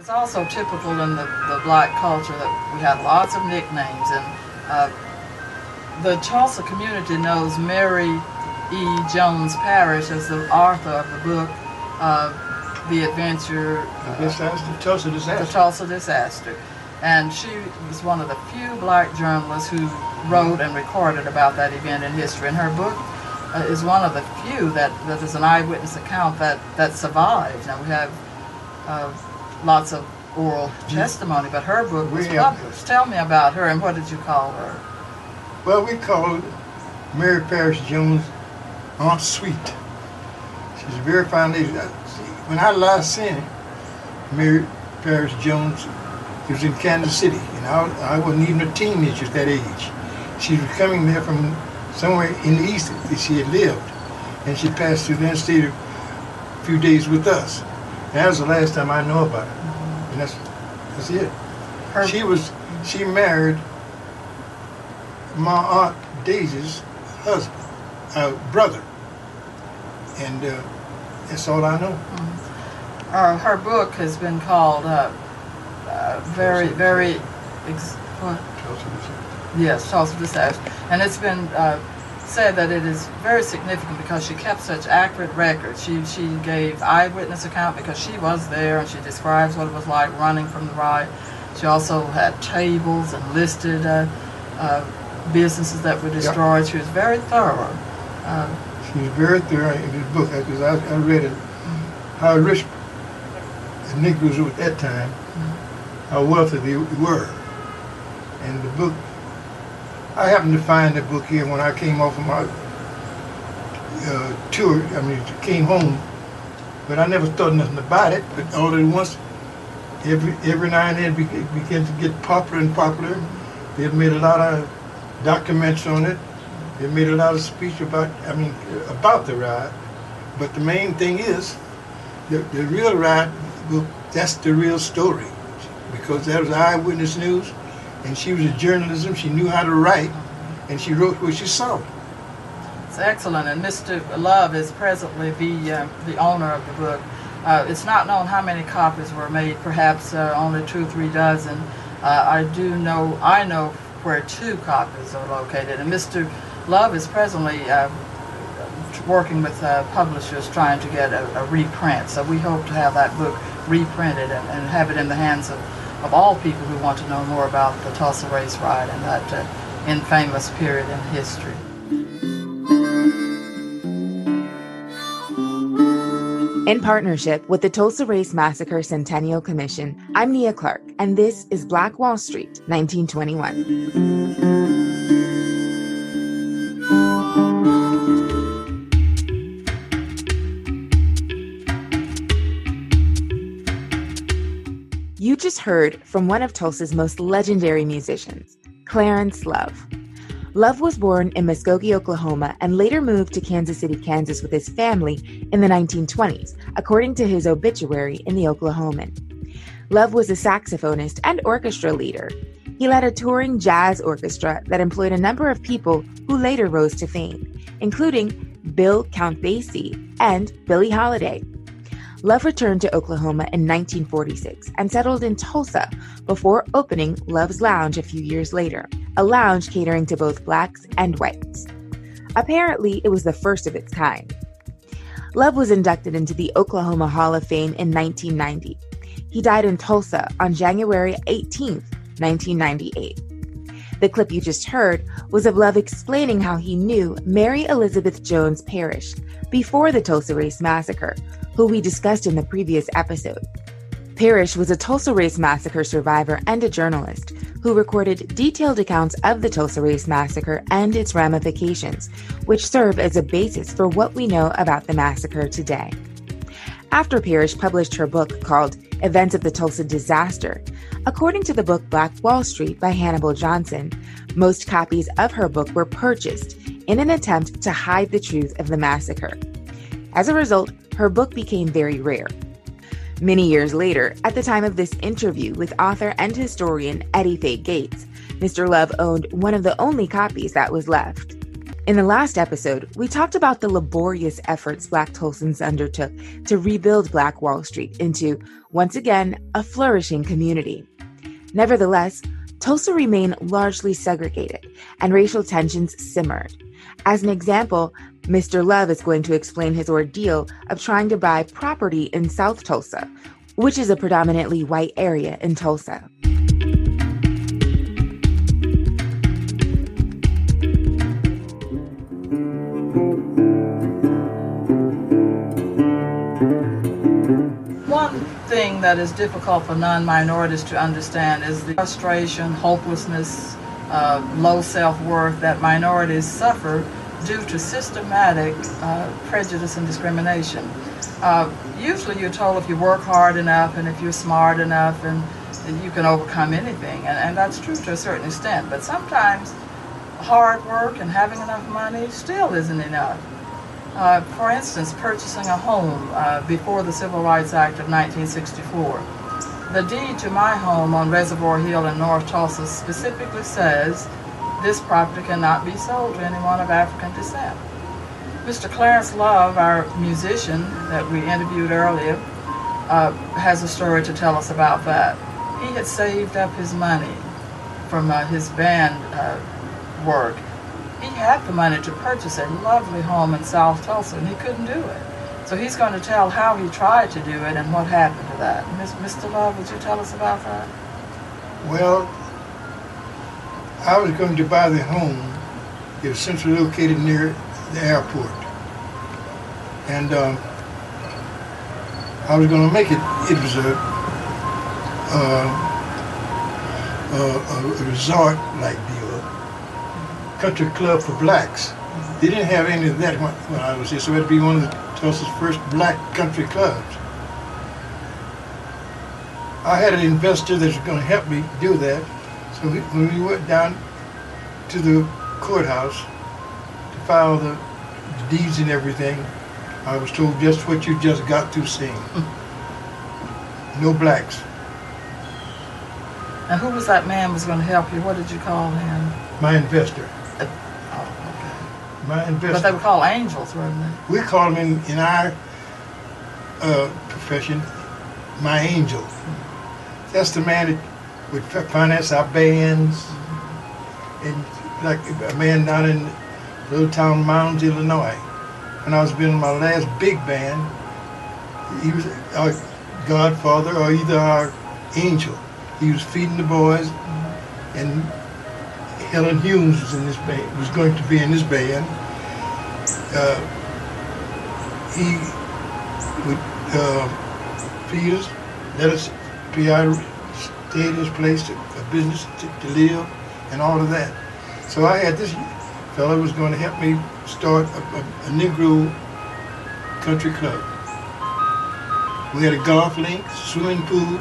was also typical in the, the black culture that we had lots of nicknames, and uh, the Tulsa community knows Mary E. Jones Parrish as the author of the book uh, The Adventure, The disaster, Tulsa The disaster. Tulsa Disaster. And she was one of the few black journalists who wrote and recorded about that event in history. And her book uh, is one of the few that, that is an eyewitness account that, that survived. Now, we have uh, lots of oral testimony, but her book was published. Tell me about her and what did you call her? Well, we called Mary Parrish Jones Aunt Sweet. She's a very fine lady. See, When I last seen her, Mary Parrish Jones she was in Kansas City, and I, I wasn't even a teenager at that age. She was coming there from somewhere in the east that she had lived, and she passed through the stayed a few days with us. That was the last time I know about her, and that's that's it. Her She was she married my aunt Daisy's husband, uh, brother, and uh, that's all I know. uh, her book has been called uh, uh, very, very, ex- what? Yes, Tulsa Disaster. And it's been uh, said that it is very significant because she kept such accurate records. She, she gave eyewitness account because she was there and she describes what it was like running from the riot. She also had tables and listed uh, uh, businesses that were destroyed. She was very thorough. Uh, She's very thorough in this book because I, I read it. How rich the Negroes were at that time, how wealthy they were, and the book. I happened to find the book here when I came off of my uh, tour. I mean, came home, but I never thought nothing about it. But all at once, every every now and then, it began, to get popular and popular. They made a lot of documents on it. They made a lot of speech about, I mean, about the riot. But the main thing is, the, the real riot, well, that's the real story. Because that was eyewitness news, and she was a journalism, she knew how to write, and she wrote what she saw. It's excellent, and Mr. Love is presently the uh, the owner of the book. Uh, it's not known how many copies were made, perhaps uh, only two or three dozen. Uh, I do know, I know where two copies are located, and Mr. Love is presently uh, working with uh, publishers trying to get a, a reprint. So we hope to have that book reprinted and, and have it in the hands of, of all people who want to know more about the Tulsa Race Riot and that uh, infamous period in history. In partnership with the Tulsa Race Massacre Centennial Commission, I'm Nia Clark, and this is Black Wall Street, 1921. Just heard from one of Tulsa's most legendary musicians, Clarence Love. Love was born in Muskogee, Oklahoma, and later moved to Kansas City, Kansas with his family in the 1920s, according to his obituary in the Oklahoman. Love was a saxophonist and orchestra leader. He led a touring jazz orchestra that employed a number of people who later rose to fame, including Bill Count Basie and Billie Holiday. Love returned to Oklahoma in 1946 and settled in Tulsa before opening Love's Lounge a few years later, a lounge catering to both blacks and whites. Apparently, it was the first of its kind. Love was inducted into the Oklahoma Hall of Fame in 1990. He died in Tulsa on January 18, 1998. The clip you just heard was of Love explaining how he knew Mary Elizabeth Jones Parrish before the Tulsa Race Massacre, who we discussed in the previous episode. Parrish was a Tulsa Race Massacre survivor and a journalist who recorded detailed accounts of the Tulsa Race Massacre and its ramifications, which serve as a basis for what we know about the massacre today. After Parrish published her book called Events of the Tulsa Disaster, according to the book Black Wall Street by Hannibal Johnson, most copies of her book were purchased in an attempt to hide the truth of the massacre. As a result, her book became very rare. Many years later, at the time of this interview with author and historian Eddie Faye Gates, Mr. Love owned one of the only copies that was left. In the last episode, we talked about the laborious efforts Black Tulsans undertook to rebuild Black Wall Street into, once again, a flourishing community. Nevertheless, Tulsa remained largely segregated and racial tensions simmered. As an example, Mr. Love is going to explain his ordeal of trying to buy property in South Tulsa, which is a predominantly white area in Tulsa. Thing that is difficult for non-minorities to understand is the frustration, hopelessness, uh, low self-worth that minorities suffer due to systematic uh, prejudice and discrimination. Uh, usually you're told if you work hard enough and if you're smart enough and you can overcome anything, and, and that's true to a certain extent, but sometimes hard work and having enough money still isn't enough. Uh, for instance, purchasing a home uh, before the Civil Rights Act of 1964. The deed to my home on Reservoir Hill in North Tulsa specifically says this property cannot be sold to anyone of African descent. Mr. Clarence Love, our musician that we interviewed earlier, uh, has a story to tell us about that. He had saved up his money from uh, his band uh, work he had the money to purchase a lovely home in South Tulsa, and he couldn't do it. So he's going to tell how he tried to do it and what happened to that. Mr. Love, would you tell us about that? Well, I was going to buy the home. It was centrally located near the airport. And um, I was going to make it, it was a, a, a resort-like deal country club for blacks. They didn't have any of that when, when I was here, so it would be one of the Tulsa's first black country clubs. I had an investor that was going to help me do that. So we, when we went down to the courthouse to file the, the deeds and everything, I was told just what you just got to saying. no blacks. Now, who was that man was going to help you? What did you call him? My investor. But they were called angels, weren't they? We call him in, in our uh, profession, my angel. That's the man that would finance our bands. And like a man down in little town Mounds, Illinois. When I was building my last big band, he was our godfather or either our angel. He was feeding the boys, and Helen Humes was in this band. Was going to be in this band. Uh, he would feed us, let us stay at his place, to, a business to, to live, and all of that. So I had this fellow was going to help me start a, a, a Negro country club. We had a golf link, swimming pool,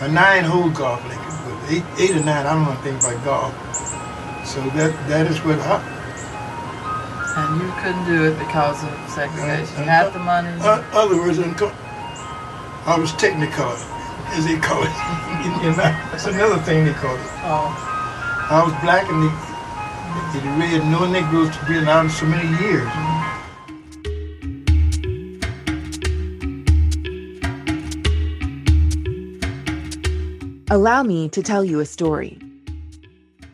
a nine-hole golf link. Eight, eight or nine, I don't know anything about golf. So that that is what happened. And you couldn't do it because of segregation. You Uh, had the money. Uh, other words, in I was technicolor, as they call it. In- in That's another thing they call it. oh, I was black and they, they read no Negroes to be allowed in so many years. Allow me to tell you a story.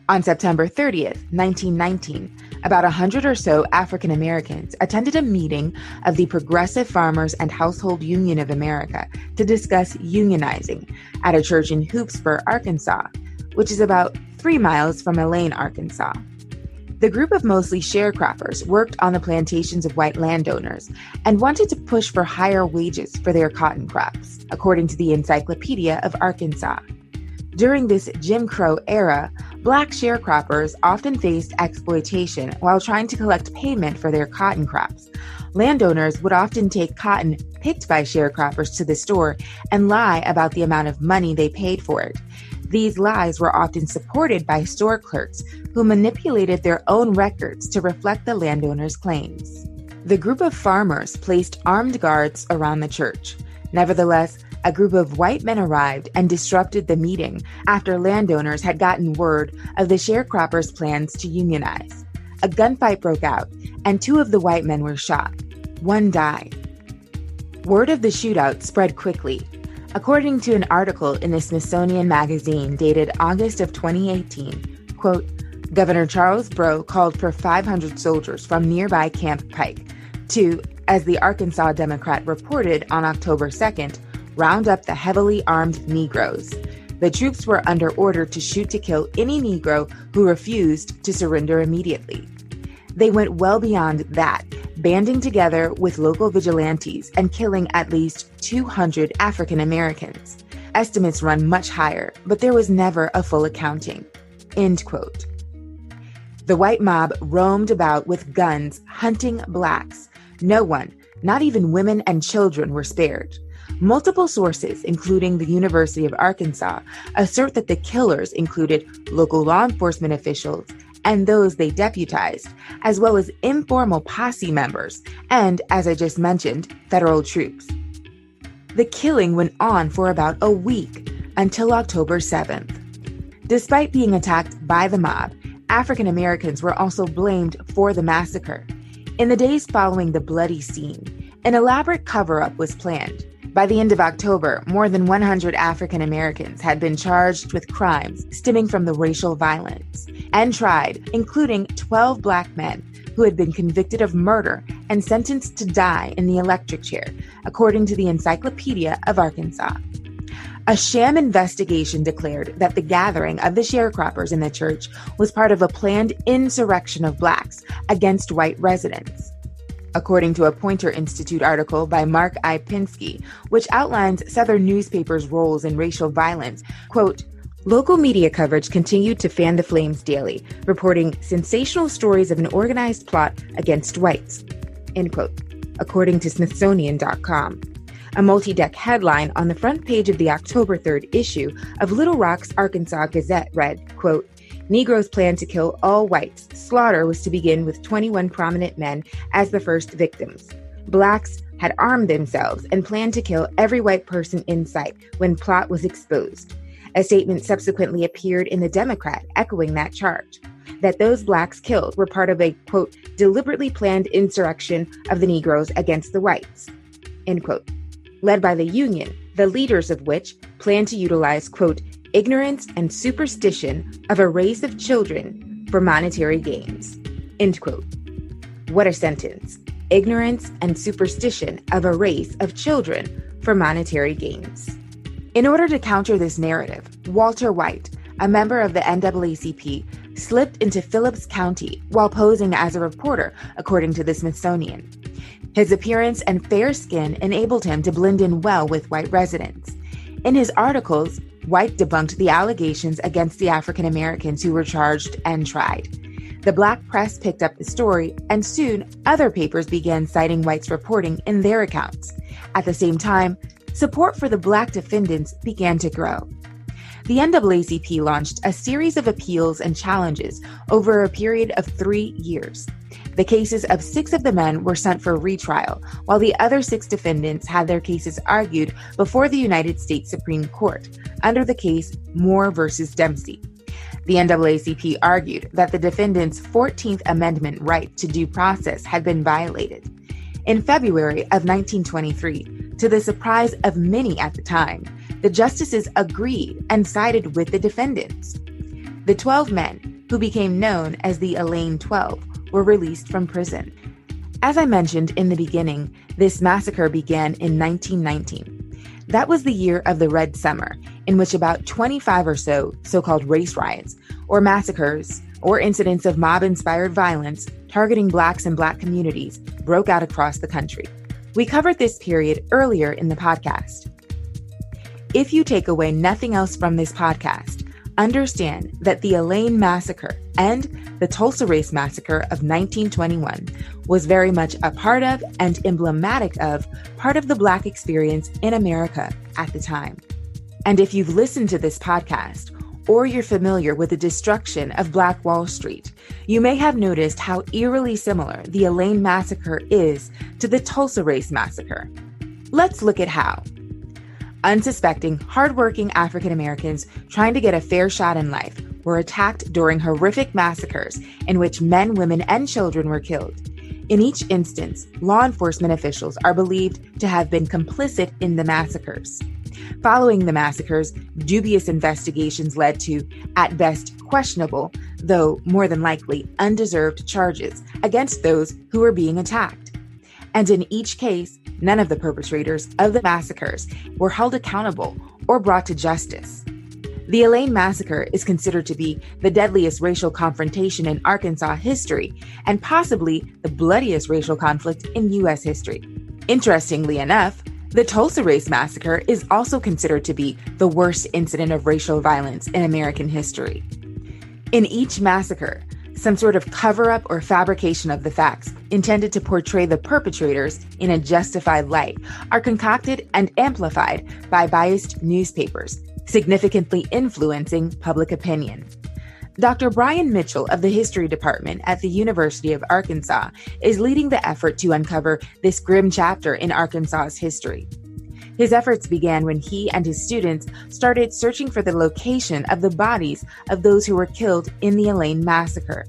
On September 30th, 1919, about 100 or so African Americans attended a meeting of the Progressive Farmers and Household Union of America to discuss unionizing at a church in Hoop Spur, Arkansas, which is about three miles from Elaine, Arkansas. The group of mostly sharecroppers worked on the plantations of white landowners and wanted to push for higher wages for their cotton crops, according to the Encyclopedia of Arkansas. During this Jim Crow era, black sharecroppers often faced exploitation while trying to collect payment for their cotton crops. Landowners would often take cotton picked by sharecroppers to the store and lie about the amount of money they paid for it. These lies were often supported by store clerks who manipulated their own records to reflect the landowner's claims. The group of farmers placed armed guards around the church. Nevertheless, a group of white men arrived and disrupted the meeting after landowners had gotten word of the sharecroppers' plans to unionize. a gunfight broke out, and two of the white men were shot. One died. Word of the shootout spread quickly. According to an article in the Smithsonian Magazine dated August of 2018, quote, Governor Charles Brough called for 500 soldiers from nearby Camp Pike to, as the Arkansas Democrat reported on October 2nd, round up the heavily armed Negroes. The troops were under order to shoot to kill any Negro who refused to surrender immediately. They went well beyond that, banding together with local vigilantes and killing at least 200 African Americans. Estimates run much higher, but there was never a full accounting. End quote. The white mob roamed about with guns, hunting blacks. No one, not even women and children, were spared. Multiple sources, including the University of Arkansas, assert that the killers included local law enforcement officials and those they deputized, as well as informal posse members and, as I just mentioned, federal troops. The killing went on for about a week until October 7th. Despite being attacked by the mob, African Americans were also blamed for the massacre. In the days following the bloody scene, an elaborate cover up was planned. By the end of October, more than 100 African Americans had been charged with crimes stemming from the racial violence and tried, including 12 black men who had been convicted of murder and sentenced to die in the electric chair, according to the Encyclopedia of Arkansas. A sham investigation declared that the gathering of the sharecroppers in the church was part of a planned insurrection of blacks against white residents according to a Poynter Institute article by Mark I. Pinsky, which outlines Southern newspapers' roles in racial violence. Quote, Local media coverage continued to fan the flames daily, reporting sensational stories of an organized plot against whites. End quote, according to Smithsonian.com. A multi deck headline on the front page of the October 3rd issue of Little Rock's Arkansas Gazette read, quote, Negroes planned to kill all whites. Slaughter was to begin with 21 prominent men as the first victims. Blacks had armed themselves and planned to kill every white person in sight when plot was exposed. A statement subsequently appeared in the Democrat echoing that charge that those blacks killed were part of a quote deliberately planned insurrection of the Negroes against the whites end quote led by the Union, the leaders of which planned to utilize quote ignorance and superstition of a race of children for monetary gains. End quote. What a sentence. Ignorance and superstition of a race of children for monetary gains. In order to counter this narrative, Walter White, a member of the NAACP, slipped into Phillips County while posing as a reporter, according to the Smithsonian. His appearance and fair skin enabled him to blend in well with white residents. In his articles, White debunked the allegations against the African Americans who were charged and tried. The black press picked up the story, and soon other papers began citing White's reporting in their accounts. At the same time, support for the black defendants began to grow. The NAACP launched a series of appeals and challenges over a period of three years. The cases of six of the men were sent for retrial, while the other six defendants had their cases argued before the United States Supreme Court under the case Moore versus Dempsey. The NAACP argued that the defendants' 14th Amendment right to due process had been violated. In February of 1923, to the surprise of many at the time, the justices agreed and sided with the defendants. The 12 men, who became known as the Elaine 12, were released from prison. As I mentioned in the beginning, this massacre began in 1919. That was the year of the Red Summer, in which about 25 or so so called race riots, or massacres, or incidents of mob inspired violence targeting blacks and black communities broke out across the country. We covered this period earlier in the podcast. If you take away nothing else from this podcast, understand that the Elaine Massacre and the Tulsa Race Massacre of 1921 was very much a part of and emblematic of part of the Black experience in America at the time. And if you've listened to this podcast, or you're familiar with the destruction of Black Wall Street, you may have noticed how eerily similar the Elaine Massacre is to the Tulsa Race Massacre. Let's look at how. Unsuspecting, hardworking African Americans trying to get a fair shot in life were attacked during horrific massacres in which men, women, and children were killed. In each instance, law enforcement officials are believed to have been complicit in the massacres. Following the massacres, dubious investigations led to, at best, questionable, though more than likely undeserved charges against those who were being attacked. And in each case, none of the perpetrators of the massacres were held accountable or brought to justice. The Elaine Massacre is considered to be the deadliest racial confrontation in Arkansas history and possibly the bloodiest racial conflict in U.S. history. Interestingly enough, the Tulsa Race Massacre is also considered to be the worst incident of racial violence in American history. In each massacre, some sort of cover up or fabrication of the facts intended to portray the perpetrators in a justified light are concocted and amplified by biased newspapers, significantly influencing public opinion. Dr. Brian Mitchell of the History Department at the University of Arkansas is leading the effort to uncover this grim chapter in Arkansas's history. His efforts began when he and his students started searching for the location of the bodies of those who were killed in the Elaine massacre.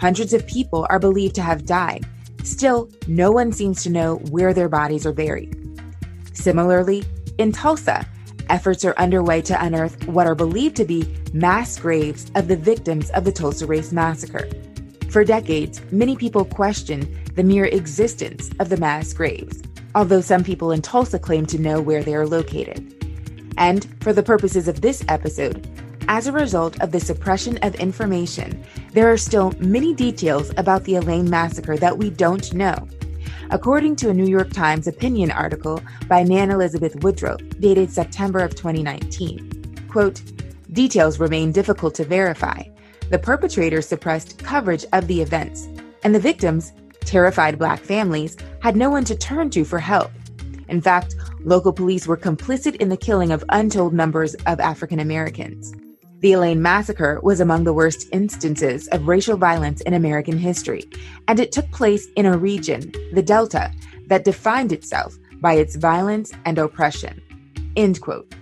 Hundreds of people are believed to have died. Still, no one seems to know where their bodies are buried. Similarly, in Tulsa, efforts are underway to unearth what are believed to be mass graves of the victims of the Tulsa Race Massacre. For decades, many people questioned the mere existence of the mass graves, although some people in Tulsa claim to know where they are located. And for the purposes of this episode, as a result of the suppression of information, there are still many details about the Elaine massacre that we don't know. According to a New York Times opinion article by Nan Elizabeth Woodruff, dated September of 2019, quote, details remain difficult to verify. The perpetrators suppressed coverage of the events, and the victims, terrified black families, had no one to turn to for help. In fact, local police were complicit in the killing of untold numbers of African Americans. The Elaine Massacre was among the worst instances of racial violence in American history, and it took place in a region, the Delta, that defined itself by its violence and oppression. End quote.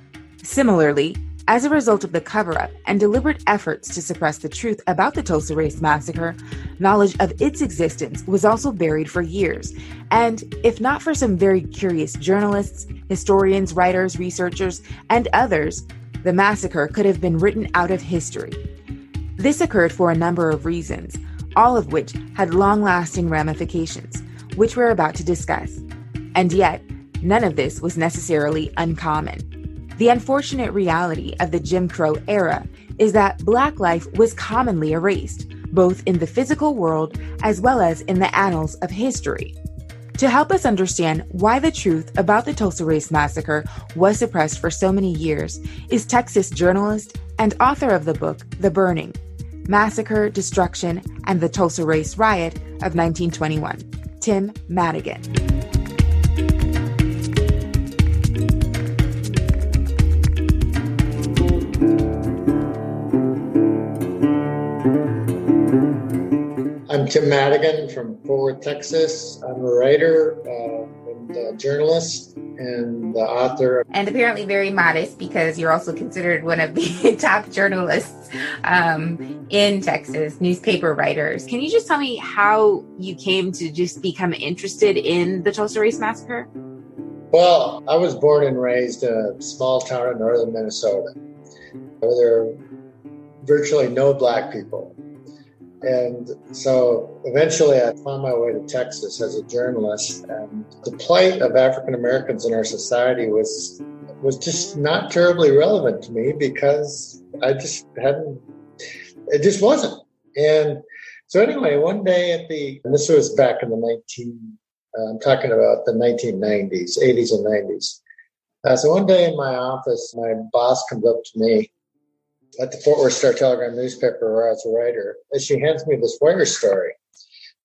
Similarly, as a result of the cover up and deliberate efforts to suppress the truth about the Tulsa Race Massacre, knowledge of its existence was also buried for years. And if not for some very curious journalists, historians, writers, researchers, and others, the massacre could have been written out of history. This occurred for a number of reasons, all of which had long lasting ramifications, which we're about to discuss. And yet, none of this was necessarily uncommon. The unfortunate reality of the Jim Crow era is that Black life was commonly erased, both in the physical world as well as in the annals of history. To help us understand why the truth about the Tulsa Race Massacre was suppressed for so many years is Texas journalist and author of the book The Burning Massacre, Destruction, and the Tulsa Race Riot of 1921, Tim Madigan. I'm Tim Madigan from Fort Worth, Texas. I'm a writer uh, and a journalist and the author. And apparently very modest because you're also considered one of the top journalists um, in Texas, newspaper writers. Can you just tell me how you came to just become interested in the Tulsa Race Massacre? Well, I was born and raised in a small town in northern Minnesota where there are virtually no black people. And so eventually I found my way to Texas as a journalist. And the plight of African Americans in our society was was just not terribly relevant to me because I just hadn't it just wasn't. And so anyway, one day at the and this was back in the 19 uh, I'm talking about the 1990s, 80s and 90s. Uh, so one day in my office, my boss comes up to me at the Fort Worth Star Telegram newspaper where I was a writer, she hands me this Wire story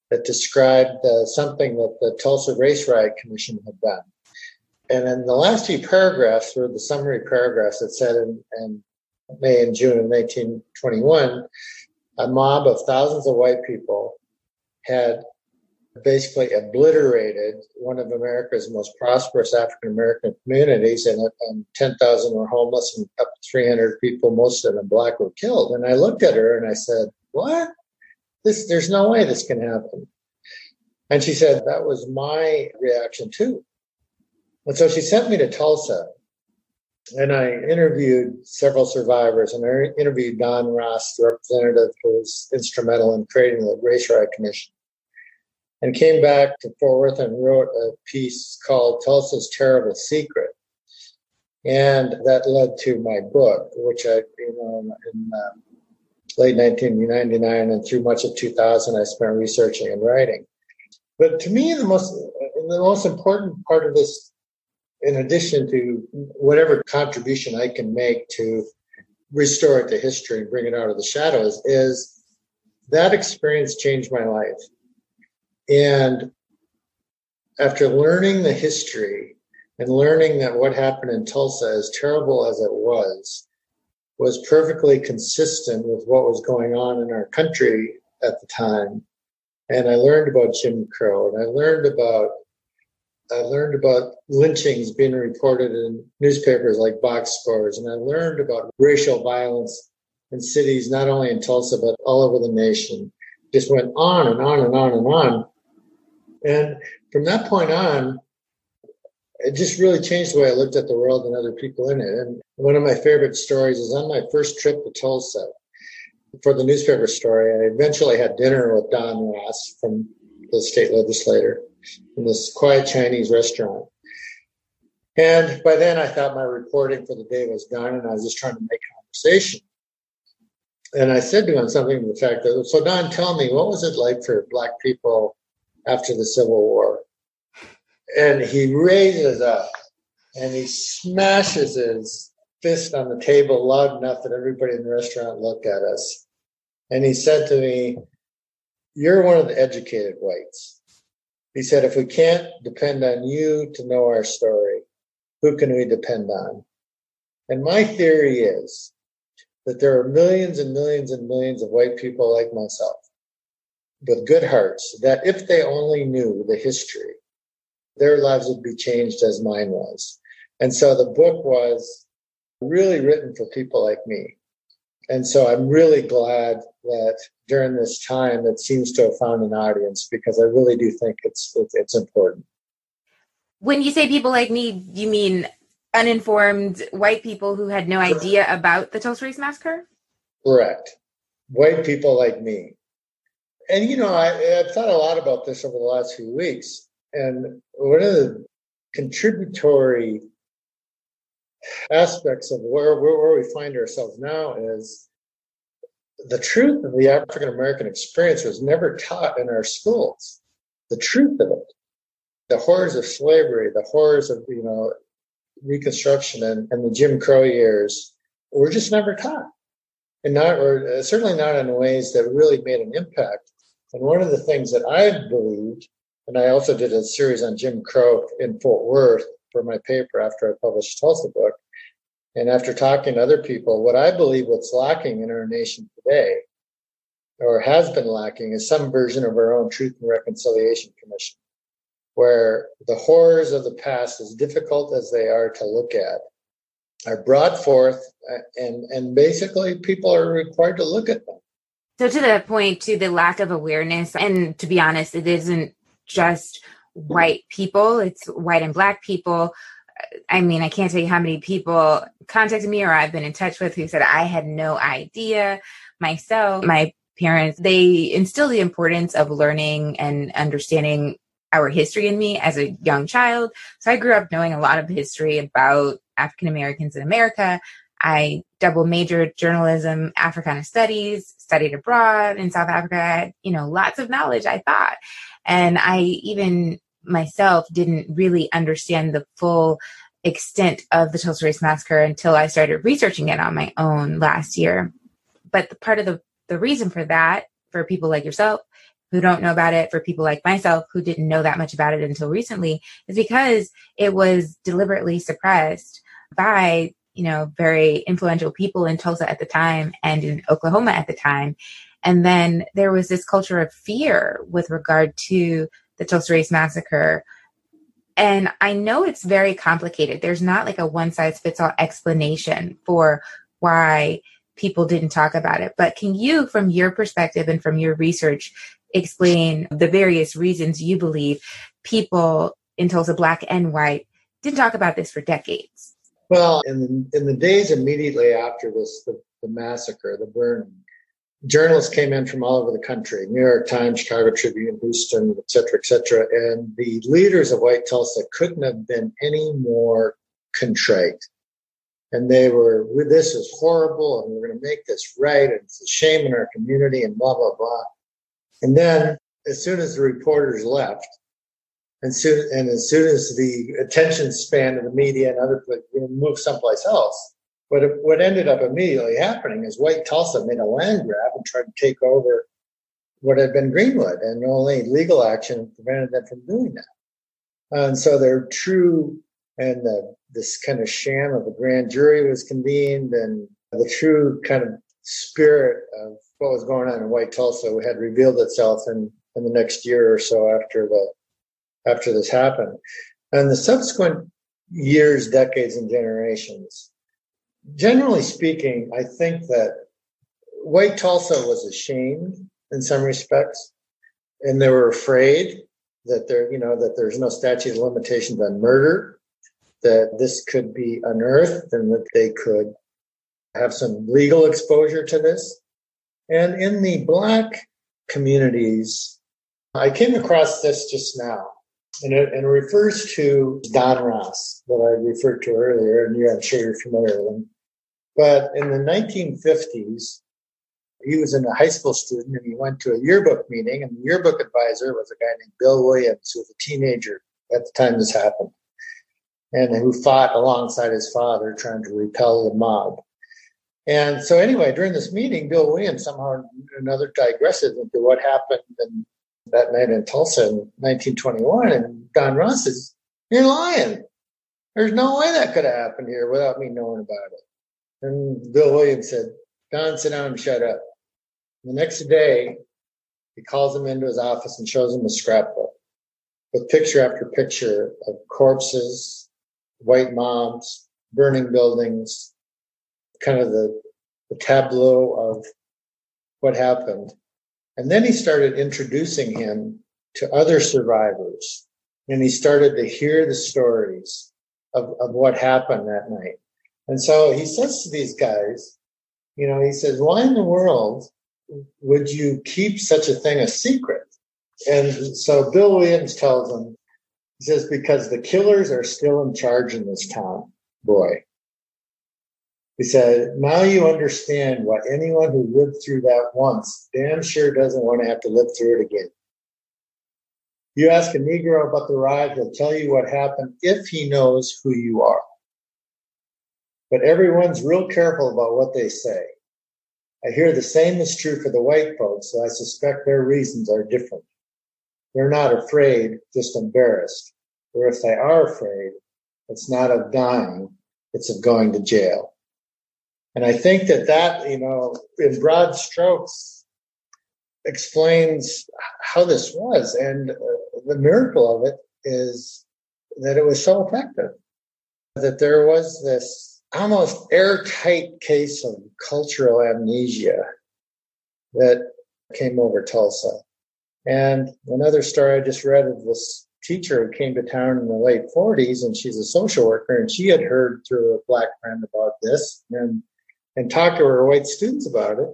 that described uh, something that the Tulsa Race Riot Commission had done. And in the last few paragraphs were the summary paragraphs that said in, in May and June of 1921, a mob of thousands of white people had basically obliterated one of America's most prosperous African American communities, and, and 10,000 were homeless, and up to 300 people, most of them black, were killed. And I looked at her and I said, "What? This? There's no way this can happen." And she said, "That was my reaction too." And so she sent me to Tulsa, and I interviewed several survivors, and I interviewed Don Ross, the representative who was instrumental in creating the Race Riot Commission and came back to Fort Worth and wrote a piece called Tulsa's Terrible Secret. And that led to my book, which I, you know, in um, late 1999 and through much of 2000, I spent researching and writing. But to me, the most, the most important part of this, in addition to whatever contribution I can make to restore it to history and bring it out of the shadows, is that experience changed my life and after learning the history and learning that what happened in Tulsa, as terrible as it was, was perfectly consistent with what was going on in our country at the time. And I learned about Jim Crow and I learned about I learned about lynchings being reported in newspapers like box scores, and I learned about racial violence in cities, not only in Tulsa, but all over the nation. Just went on and on and on and on. And from that point on, it just really changed the way I looked at the world and other people in it. And one of my favorite stories is on my first trip to Tulsa for the newspaper story. I eventually had dinner with Don Ross from the state legislator in this quiet Chinese restaurant. And by then I thought my reporting for the day was done and I was just trying to make conversation. And I said to him something to the fact that, so Don, tell me, what was it like for black people after the Civil War. And he raises up and he smashes his fist on the table loud enough that everybody in the restaurant looked at us. And he said to me, You're one of the educated whites. He said, If we can't depend on you to know our story, who can we depend on? And my theory is that there are millions and millions and millions of white people like myself with good hearts that if they only knew the history, their lives would be changed as mine was. And so the book was really written for people like me. And so I'm really glad that during this time it seems to have found an audience because I really do think it's it's important. When you say people like me, you mean uninformed white people who had no idea about the Tulsa Race Massacre? Correct. White people like me and you know, I, have thought a lot about this over the last few weeks, and one of the contributory aspects of where, where, where we find ourselves now is the truth of the African American experience was never taught in our schools. The truth of it, the horrors of slavery, the horrors of you know Reconstruction and, and the Jim Crow years, were just never taught, and not or uh, certainly not in ways that really made an impact and one of the things that I believed, and I also did a series on Jim Crow in Fort Worth for my paper after I published Tulsa book. And after talking to other people, what I believe what's lacking in our nation today, or has been lacking, is some version of our own Truth and Reconciliation Commission, where the horrors of the past, as difficult as they are to look at, are brought forth, and and basically people are required to look at them so to the point, to the lack of awareness, and to be honest, it isn't just white people; it's white and black people. I mean, I can't tell you how many people contacted me or I've been in touch with who said I had no idea myself. My parents, they instill the importance of learning and understanding our history in me as a young child. So I grew up knowing a lot of history about African Americans in America. I double majored journalism, Africana studies, studied abroad in South Africa, Had, you know, lots of knowledge, I thought. And I even myself didn't really understand the full extent of the Tulsa Race Massacre until I started researching it on my own last year. But the part of the, the reason for that, for people like yourself who don't know about it, for people like myself who didn't know that much about it until recently, is because it was deliberately suppressed by you know, very influential people in Tulsa at the time and in Oklahoma at the time. And then there was this culture of fear with regard to the Tulsa Race Massacre. And I know it's very complicated. There's not like a one size fits all explanation for why people didn't talk about it. But can you, from your perspective and from your research, explain the various reasons you believe people in Tulsa, black and white, didn't talk about this for decades? Well, in the, in the days immediately after this, the, the massacre, the burning, journalists came in from all over the country new york times chicago tribune houston et cetera et cetera and the leaders of white tulsa couldn't have been any more contrite. And they were this is horrible and we're going to make this right and it's a shame in our community and blah blah blah. And then as soon as the reporters left and soon and as soon as the attention span of the media and other people moved someplace else what, what ended up immediately happening is White Tulsa made a land grab and tried to take over what had been Greenwood, and only legal action prevented them from doing that. And so their true and the, this kind of sham of a grand jury was convened, and the true kind of spirit of what was going on in White Tulsa had revealed itself in, in the next year or so after the after this happened. And the subsequent years, decades, and generations generally speaking, I think that White Tulsa was ashamed in some respects, and they were afraid that there, you know, that there's no statute of limitations on murder, that this could be unearthed, and that they could have some legal exposure to this. And in the black communities, I came across this just now, and it, and it refers to Don Ross that I referred to earlier, and you, I'm sure you're familiar with him. But in the 1950s, he was in a high school student and he went to a yearbook meeting, and the yearbook advisor was a guy named Bill Williams, who was a teenager at the time this happened, and who fought alongside his father trying to repel the mob. And so, anyway, during this meeting, Bill Williams somehow or another digresses into what happened in, that night in Tulsa in 1921. And Don Ross says, You're lying. There's no way that could have happened here without me knowing about it. And Bill Williams said, Don, sit down and shut up. The next day, he calls him into his office and shows him a scrapbook with picture after picture of corpses, white mobs, burning buildings, kind of the, the tableau of what happened. And then he started introducing him to other survivors. And he started to hear the stories of, of what happened that night. And so he says to these guys, you know, he says, why in the world would you keep such a thing a secret? And so Bill Williams tells him, he says, because the killers are still in charge in this town, boy. He said, now you understand why anyone who lived through that once damn sure doesn't want to have to live through it again. You ask a Negro about the ride, he'll tell you what happened if he knows who you are but everyone's real careful about what they say. I hear the same is true for the white folks, so I suspect their reasons are different. They're not afraid, just embarrassed. Or if they are afraid, it's not of dying, it's of going to jail. And I think that that, you know, in broad strokes, explains how this was. And uh, the miracle of it is that it was so effective, that there was this almost airtight case of cultural amnesia that came over Tulsa. And another story I just read of this teacher who came to town in the late 40s, and she's a social worker, and she had heard through a black friend about this and and talked to her white students about it.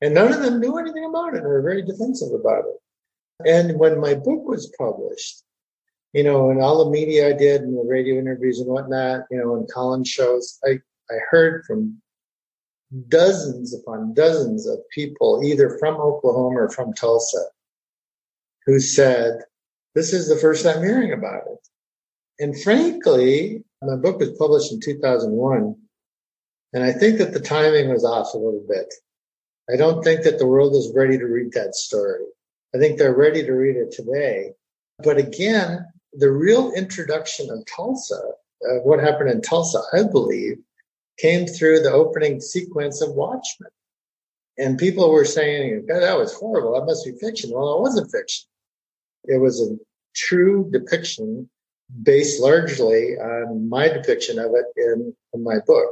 And none of them knew anything about it and were very defensive about it. And when my book was published, you know, and all the media I did and the radio interviews and whatnot, you know, and Collins shows, I, I heard from dozens upon dozens of people, either from Oklahoma or from Tulsa, who said, This is the first I'm hearing about it. And frankly, my book was published in 2001, and I think that the timing was off a little bit. I don't think that the world is ready to read that story. I think they're ready to read it today. But again, the real introduction of Tulsa, uh, what happened in Tulsa, I believe, came through the opening sequence of Watchmen. And people were saying, God, that was horrible. That must be fiction. Well, it wasn't fiction. It was a true depiction based largely on my depiction of it in, in my book.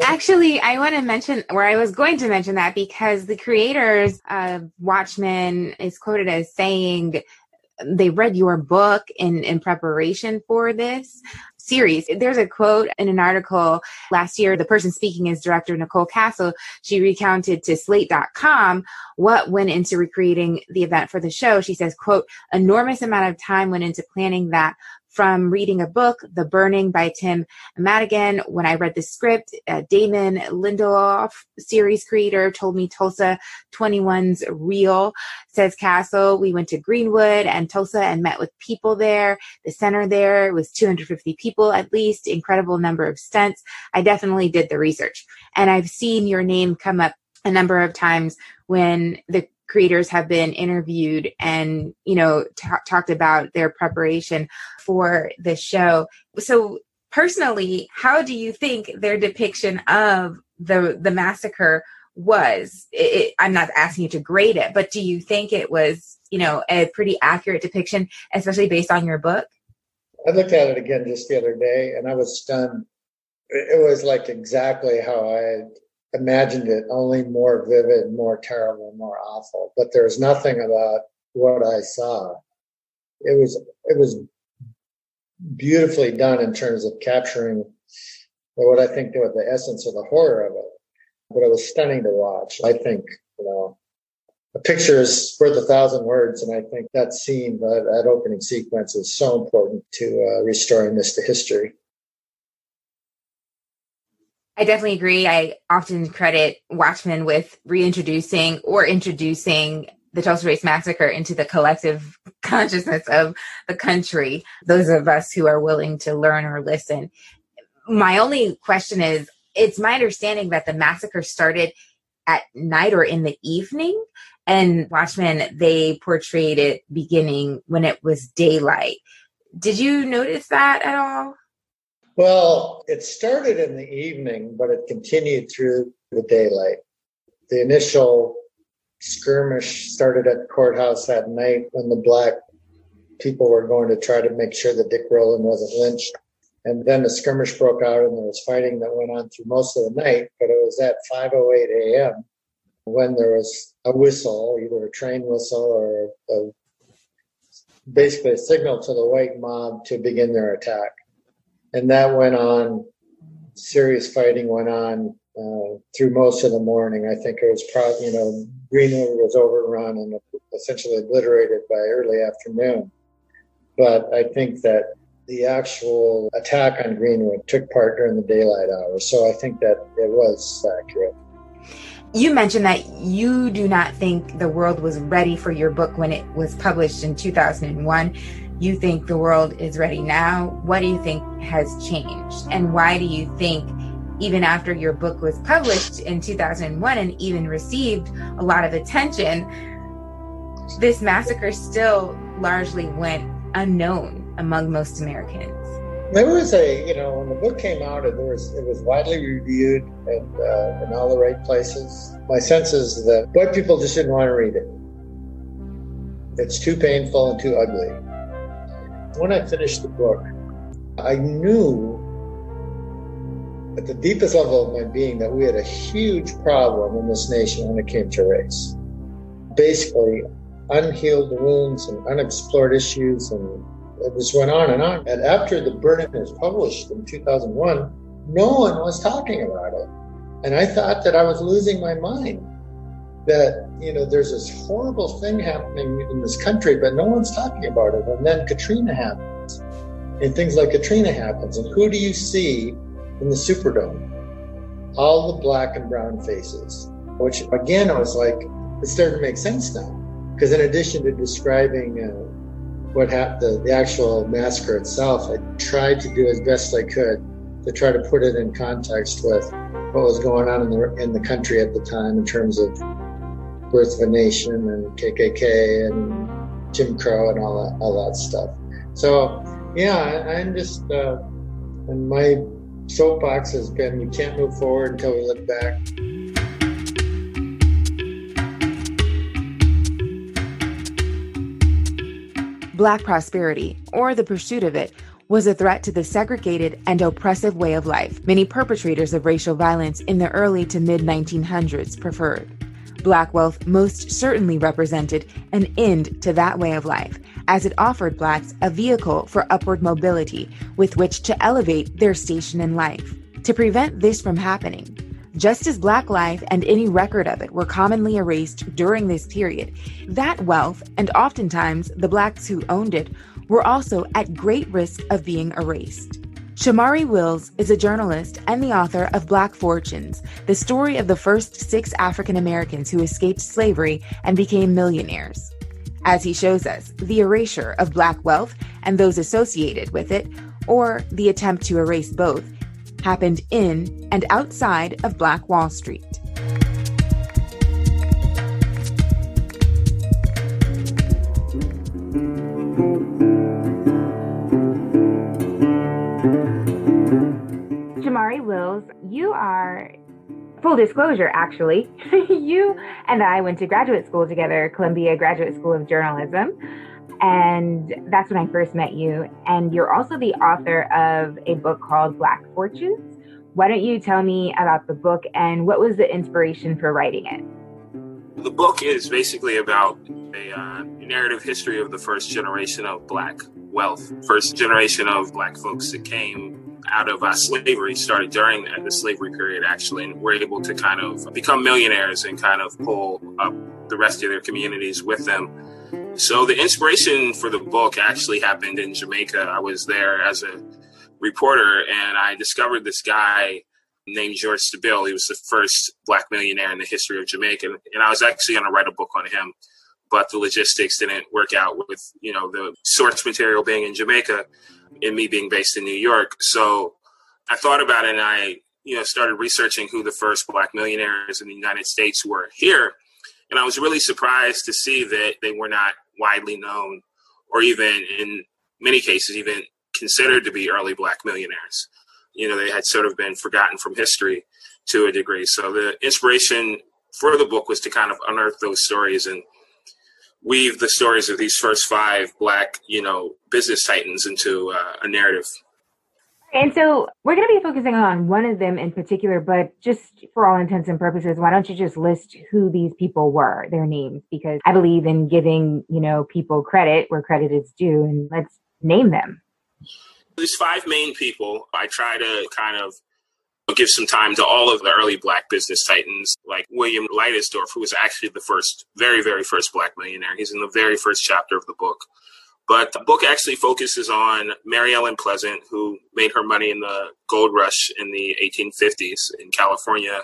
Actually, I want to mention, where I was going to mention that because the creators of Watchmen is quoted as saying they read your book in, in preparation for this series. There's a quote in an article last year. The person speaking is director Nicole Kassell. She recounted to slate.com what went into recreating the event for the show. She says, quote, enormous amount of time went into planning that from reading a book, The Burning by Tim Madigan. When I read the script, uh, Damon Lindelof, series creator, told me Tulsa 21's real, says Kassell. We went to Greenwood and Tulsa and met with people there. The center there was 250 people at least, incredible number of stunts. I definitely did the research. And I've seen your name come up a number of times when the creators have been interviewed and you know t- talked about their preparation for the show. So personally how do you think their depiction of the the massacre was? It, it, i'm not asking you to grade it but do you think it was you know a pretty accurate depiction especially based on your book? I looked at it again just the other day and i was stunned. It was like exactly how i imagined it only more vivid, more terrible, more awful. But there's nothing about what I saw. It was it was beautifully done in terms of capturing what I think was the essence of the horror of it. But it was stunning to watch. I think you know a picture is worth a thousand words, and I think that scene, that, that opening sequence, is so important to uh, restoring this to history. I definitely agree. I often credit Watchmen with reintroducing or introducing the Tulsa Race Massacre into the collective consciousness of the country, those of us who are willing to learn or listen. My only question is it's my understanding that the massacre started at night or in the evening. And Watchmen, they portrayed it beginning when it was daylight. Did you notice that at all? Well, it started in the evening, but it continued through the daylight. The initial skirmish started at the courthouse that night when the black people were going to try to make sure that Dick Rowland wasn't lynched. And then the skirmish broke out and there was fighting that went on through most of the night, but it was at 5.08 a.m. when there was a whistle, either a train whistle or a, basically a signal to the white mob to begin their attack and that went on. Serious fighting went on uh, through most of the morning. I think it was probably, you know, Greenwood was overrun and essentially obliterated by early afternoon. But I think that the actual attack on Greenwood took part during the daylight hours. So I think that it was accurate. You mentioned that you do not think the world was ready for your book when it was published in 2001 you think the world is ready now? What do you think has changed? And why do you think, even after your book was published in 2001 and even received a lot of attention, this massacre still largely went unknown among most Americans? There was a, you know, when the book came out, it was it was widely reviewed and uh, in all the right places. My sense is that white people just didn't want to read it. It's too painful and too ugly when I finished the book, I knew at the deepest level of my being that we had a huge problem in this nation when it came to race. Basically, unhealed wounds and unexplored issues, and it just went on and on. And after The Burning was published in 2001, no one was talking about it. And I thought that I was losing my mind that you know there's this horrible thing happening in this country but no one's talking about it. And then katrina happens and things like katrina happens. And who do you see in the superdome? All the black and brown faces which again i was like it started to make sense now. Because in addition to describing uh, what happened the, the actual massacre itself i tried to do as best i could to try to put it in context with what was going on in the in the country at the time in terms of Birth of a Nation and KKK and Jim Crow and all that, all that stuff. So, yeah, I'm just, uh, and my soapbox has been we can't move forward until we look back. Black prosperity, or the pursuit of it, was a threat to the segregated and oppressive way of life many perpetrators of racial violence in the early to mid 1900s preferred. Black wealth most certainly represented an end to that way of life, as it offered Blacks a vehicle for upward mobility with which to elevate their station in life. To prevent this from happening, just as Black life and any record of it were commonly erased during this period, that wealth, and oftentimes the Blacks who owned it, were also at great risk of being erased. Shomari Wills is a journalist and the author of Black Fortunes, the story of the first six African Americans who escaped slavery and became millionaires. As he shows us, the erasure of Black wealth and those associated with it, or the attempt to erase both, happened in and outside of Black Wall Street. Shomari Wills, you are full disclosure actually. you and I went to graduate school together, Columbia Graduate School of Journalism. And that's when I first met you. And you're also the author of a book called Black Fortunes. Why don't you tell me about the book and what was the inspiration for writing it? The book is basically about a uh, narrative history of the first generation of Black wealth, first generation of Black folks that came out of uh, slavery started during the slavery period actually and were able to kind of become millionaires and kind of pull up the rest of their communities with them. So the inspiration for the book actually happened in jamaica. I was there as a reporter and i discovered this guy named George Stiebel. He was the first black millionaire in the history of jamaica and i was actually going to write a book on him but the logistics didn't work out with you know the source material being in jamaica and me being based in New York. So I thought about it and I, you know, started researching who the first black millionaires in the United States were here. And I was really surprised to see that they were not widely known or even in many cases even considered to be early black millionaires. You know, they had sort of been forgotten from history to a degree. So the inspiration for the book was to kind of unearth those stories and weave the stories of these first five black, you know, business titans into uh, a narrative. And so we're going to be focusing on one of them in particular, but just for all intents and purposes, why don't you just list who these people were, their names? Because I believe in giving, you know, people credit where credit is due, and let's name them. There's five main people. I try to kind of give some time to all of the early black business titans like William Leidesdorff, who was actually the first, very, very first black millionaire. He's in the very first chapter of the book. But the book actually focuses on Mary Ellen Pleasant, who made her money in the gold rush in the 1850s in California.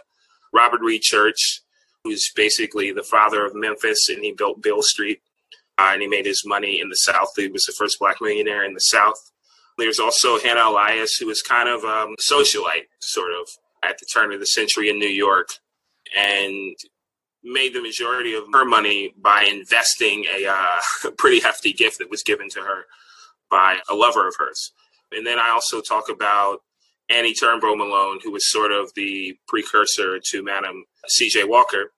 Robert Reed Church, who's basically the father of Memphis, and he built Beale Street. Uh, and he made his money in the South. He was the first black millionaire in the South. There's also Hannah Elias, who was kind of um, a socialite, sort of, at the turn of the century in New York, and made the majority of her money by investing a uh, pretty hefty gift that was given to her by a lover of hers. And then I also talk about Annie Turnbo Malone, who was sort of the precursor to Madam C.J. Walker.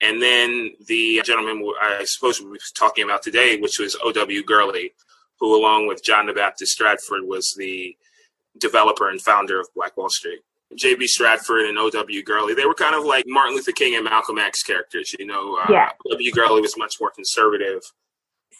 And then the gentleman I suppose we're talking about today, which was O.W. Gurley, who, along with John the Baptist Stratford, was the developer and founder of Black Wall Street. J.B. Stratford and O.W. Gurley, they were kind of like Martin Luther King and Malcolm X characters. You know, uh, yeah. O.W. Gurley was much more conservative.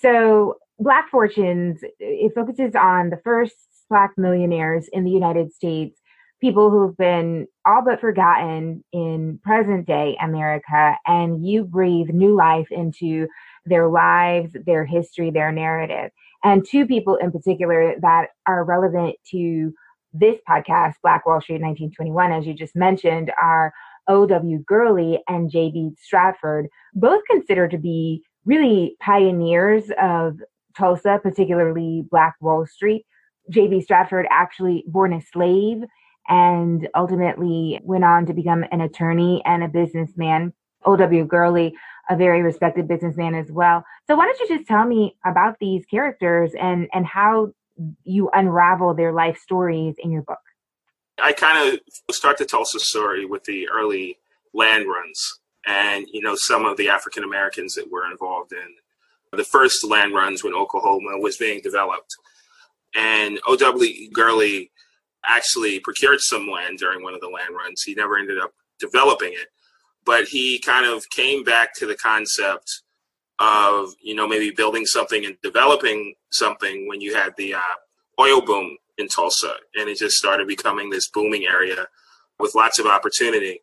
So, Black Fortunes, it focuses on the first Black millionaires in the United States, people who've been all but forgotten in present day America, and you breathe new life into their lives, their history, their narrative and two people in particular that are relevant to this podcast, Black Wall Street 1921, as you just mentioned, are O.W. Gurley and J.B. Stratford, both considered to be really pioneers of Tulsa, particularly Black Wall Street. J.B. Stratford actually born a slave and ultimately went on to become an attorney and a businessman. O.W. Gurley a very respected businessman as well. So why don't you just tell me about these characters and and how you unravel their life stories in your book? I kind of start to tell the Tulsa story with the early land runs and you know some of the African Americans that were involved in the first land runs when Oklahoma was being developed. And O.W. Gurley actually procured some land during one of the land runs. He never ended up developing it, but he kind of came back to the concept of, you know, maybe building something and developing something when you had the uh, oil boom in Tulsa. And it just started becoming this booming area with lots of opportunity.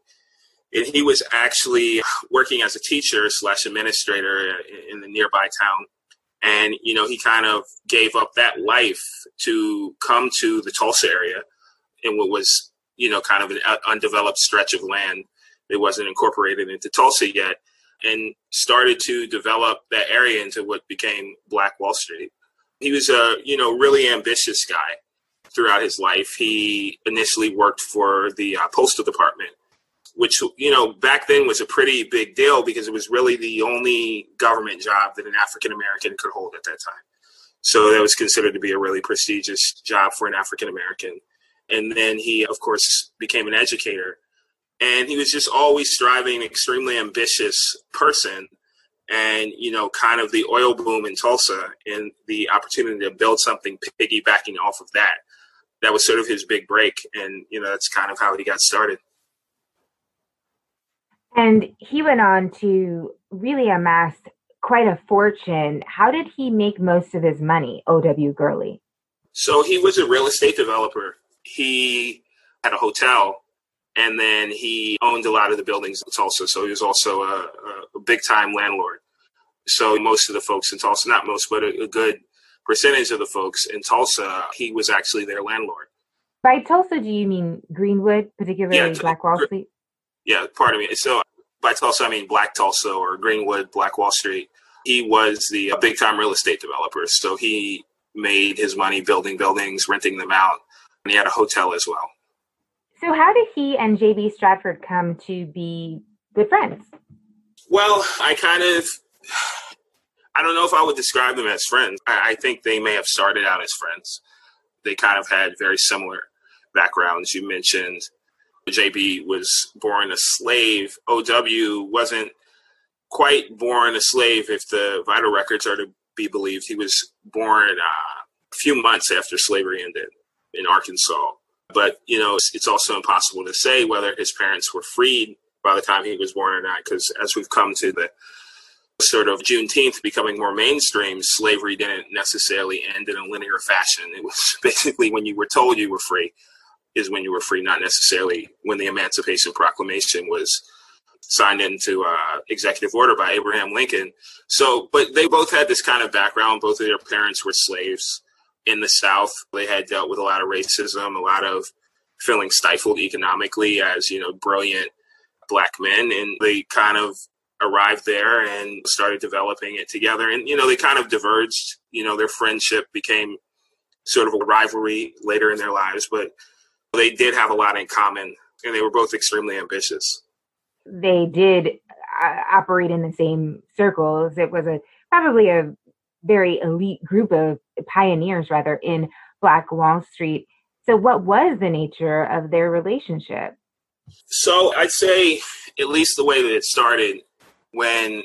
And he was actually working as a teacher slash administrator in the nearby town. And, you know, he kind of gave up that life to come to the Tulsa area in what was, you know, kind of an undeveloped stretch of land that wasn't incorporated into Tulsa yet and started to develop that area into what became Black Wall Street. He was a, you know, really ambitious guy throughout his life. He initially worked for the uh, postal department, which you know back then was a pretty big deal because it was really the only government job that an African American could hold at that time. So that was considered to be a really prestigious job for an African American. And then he, of course, became an educator. And he was just always striving, extremely ambitious person. And, you know, kind of the oil boom in Tulsa and the opportunity to build something piggybacking off of that that was sort of his big break, and you know that's kind of how he got started. And he went on to really amass quite a fortune. How did he make most of his money, O.W. Gurley? So he was a real estate developer. He had a hotel and then he owned a lot of the buildings in Tulsa. So he was also a, a big time landlord. So most of the folks in Tulsa, not most, but a, a good percentage of the folks in Tulsa, he was actually their landlord. By Tulsa, do you mean Greenwood, particularly yeah, Black Wall Street? Yeah, pardon me. So by Tulsa, I mean Black Tulsa or Greenwood, Black Wall Street. He was the uh, big time real estate developer. So he made his money building buildings, renting them out, and he had a hotel as well. So, how did he and JB Stratford come to be good friends? Well, I kind of I don't know if I would describe them as friends. I, I think they may have started out as friends. They kind of had very similar backgrounds. You mentioned JB was born a slave. OW wasn't quite born a slave, if the vital records are to be believed. He was born uh, a few months after slavery ended in Arkansas. But, you know, it's, it's also impossible to say whether his parents were freed by the time he was born or not, because as we've come to the sort of Juneteenth becoming more mainstream, slavery didn't necessarily end in a linear fashion. It was basically when you were told you were free is when you were free, not necessarily when the Emancipation Proclamation was signed into uh, executive order by Abraham Lincoln. So, but they both had this kind of background. Both of their parents were slaves in the South. They had dealt with a lot of racism, a lot of feeling stifled economically as, you know, brilliant black men. And they kind of arrived there and started developing it together. And, you know, they kind of diverged. You know, their friendship became sort of a rivalry later in their lives, but they did have a lot in common and they were both extremely ambitious. They did uh, operate in the same circles. It was a probably a very elite group of pioneers, rather, in Black Wall Street. So, what was the nature of their relationship? So, I'd say, at least the way that it started, when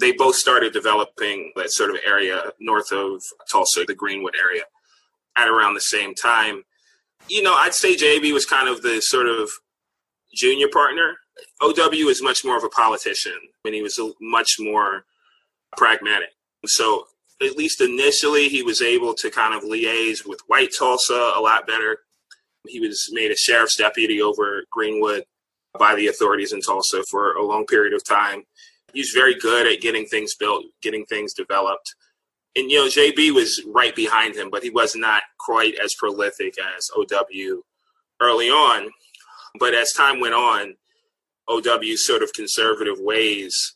they both started developing that sort of area north of Tulsa, the Greenwood area, at around the same time. You know, I'd say JB was kind of the sort of junior partner. OW is much more of a politician, and he was much more pragmatic. So, at least initially, he was able to kind of liaise with White Tulsa a lot better. He was made a sheriff's deputy over Greenwood by the authorities in Tulsa for a long period of time. He was very good at getting things built, getting things developed. And, you know, JB was right behind him, but he was not quite as prolific as OW early on. But as time went on, OW's sort of conservative ways,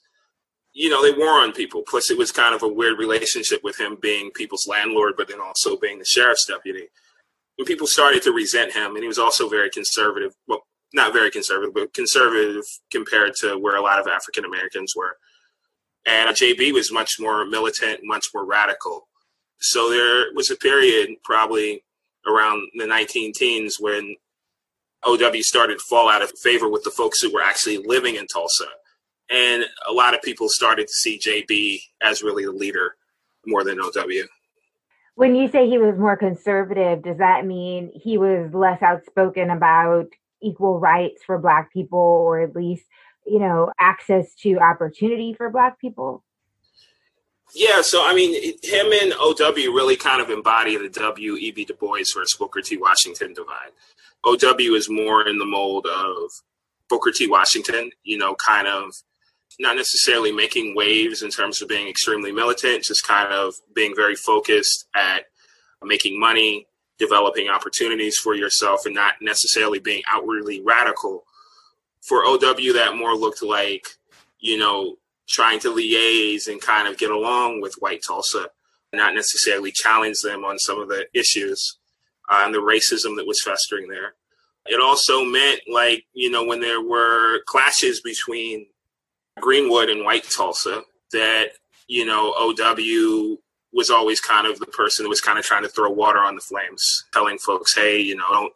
you know, they wore on people. Plus, it was kind of a weird relationship with him being people's landlord, but then also being the sheriff's deputy. And people started to resent him, and he was also very conservative. Well, not very conservative, but conservative compared to where a lot of African Americans were. And JB was much more militant, much more radical. So there was a period, probably around the 19 teens, when OW started to fall out of favor with the folks who were actually living in Tulsa. And a lot of people started to see JB as really the leader more than OW. When you say he was more conservative, does that mean he was less outspoken about equal rights for Black people or at least, you know, access to opportunity for Black people? Yeah, so I mean, him and OW really kind of embody the W.E.B. Du Bois versus Booker T. Washington divide. OW is more in the mold of Booker T. Washington, you know, kind of not necessarily making waves in terms of being extremely militant, just kind of being very focused at making money, developing opportunities for yourself, and not necessarily being outwardly radical. For OW, that more looked like, you know, trying to liaise and kind of get along with white Tulsa, not necessarily challenge them on some of the issues uh, and the racism that was festering there. It also meant, like, you know, when there were clashes between Greenwood and white Tulsa, that, you know, OW was always kind of the person that was kind of trying to throw water on the flames, telling folks, hey, you know, don't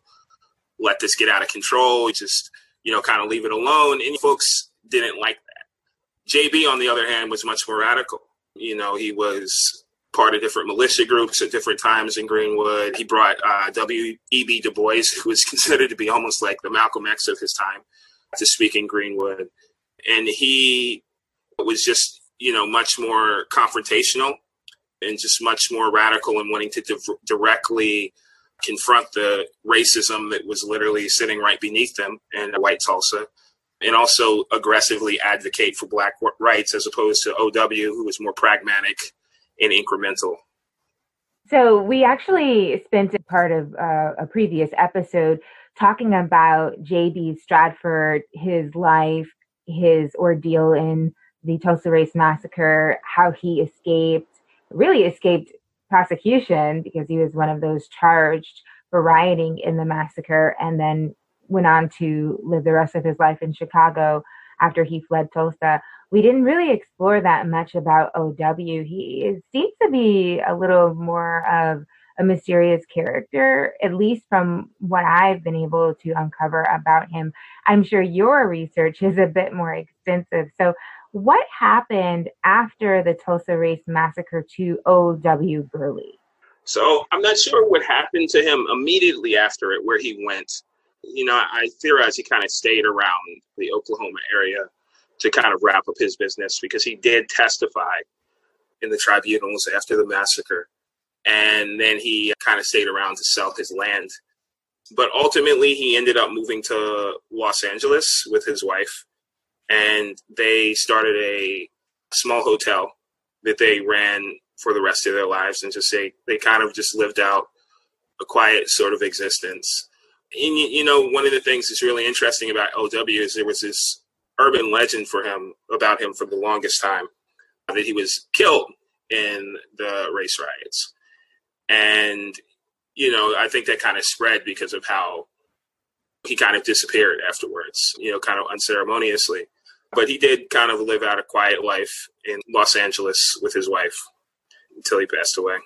let this get out of control. Just, you know, kind of leave it alone. And folks didn't like that. JB, on the other hand, was much more radical. You know, he was part of different militia groups at different times in Greenwood. He brought uh, W.E.B. Du Bois, who was considered to be almost like the Malcolm X of his time, to speak in Greenwood. And he was just, you know, much more confrontational and just much more radical in wanting to di- directly confront the racism that was literally sitting right beneath them in white Tulsa and also aggressively advocate for black rights as opposed to OW, who was more pragmatic and incremental. So we actually spent a part of uh, a previous episode talking about J.B. Stratford, his life, his ordeal in the Tulsa Race Massacre, how he escaped, really escaped prosecution because he was one of those charged for rioting in the massacre and then went on to live the rest of his life in Chicago after he fled Tulsa. We didn't really explore that much about OW. He seems to be a little more of a mysterious character, at least from what I've been able to uncover about him. I'm sure your research is a bit more extensive. So, what happened after the Tulsa Race Massacre to O.W. Gurley? So, I'm not sure what happened to him immediately after it, where he went you know, I theorize he kind of stayed around the Oklahoma area to kind of wrap up his business because he did testify in the tribunals after the massacre. And then he kind of stayed around to sell his land. But ultimately, he ended up moving to Los Angeles with his wife. And they started a small hotel that they ran for the rest of their lives and just say they kind of just lived out a quiet sort of existence and you know, one of the things that's really interesting about OW is there was this urban legend for him about him for the longest time that he was killed in the race riots, and you know, I think that kind of spread because of how he kind of disappeared afterwards. You know, kind of unceremoniously, but he did kind of live out a quiet life in Los Angeles with his wife until he passed away.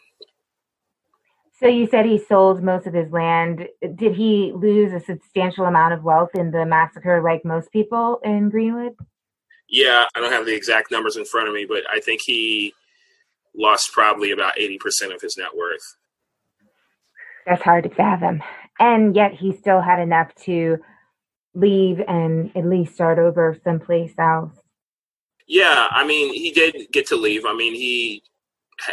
So you said he sold most of his land. Did he lose a substantial amount of wealth in the massacre like most people in Greenwood? Yeah, I don't have the exact numbers in front of me, but I think he lost probably about 80% of his net worth. That's hard to fathom. And yet he still had enough to leave and at least start over someplace else. Yeah, I mean, he did get to leave. I mean, he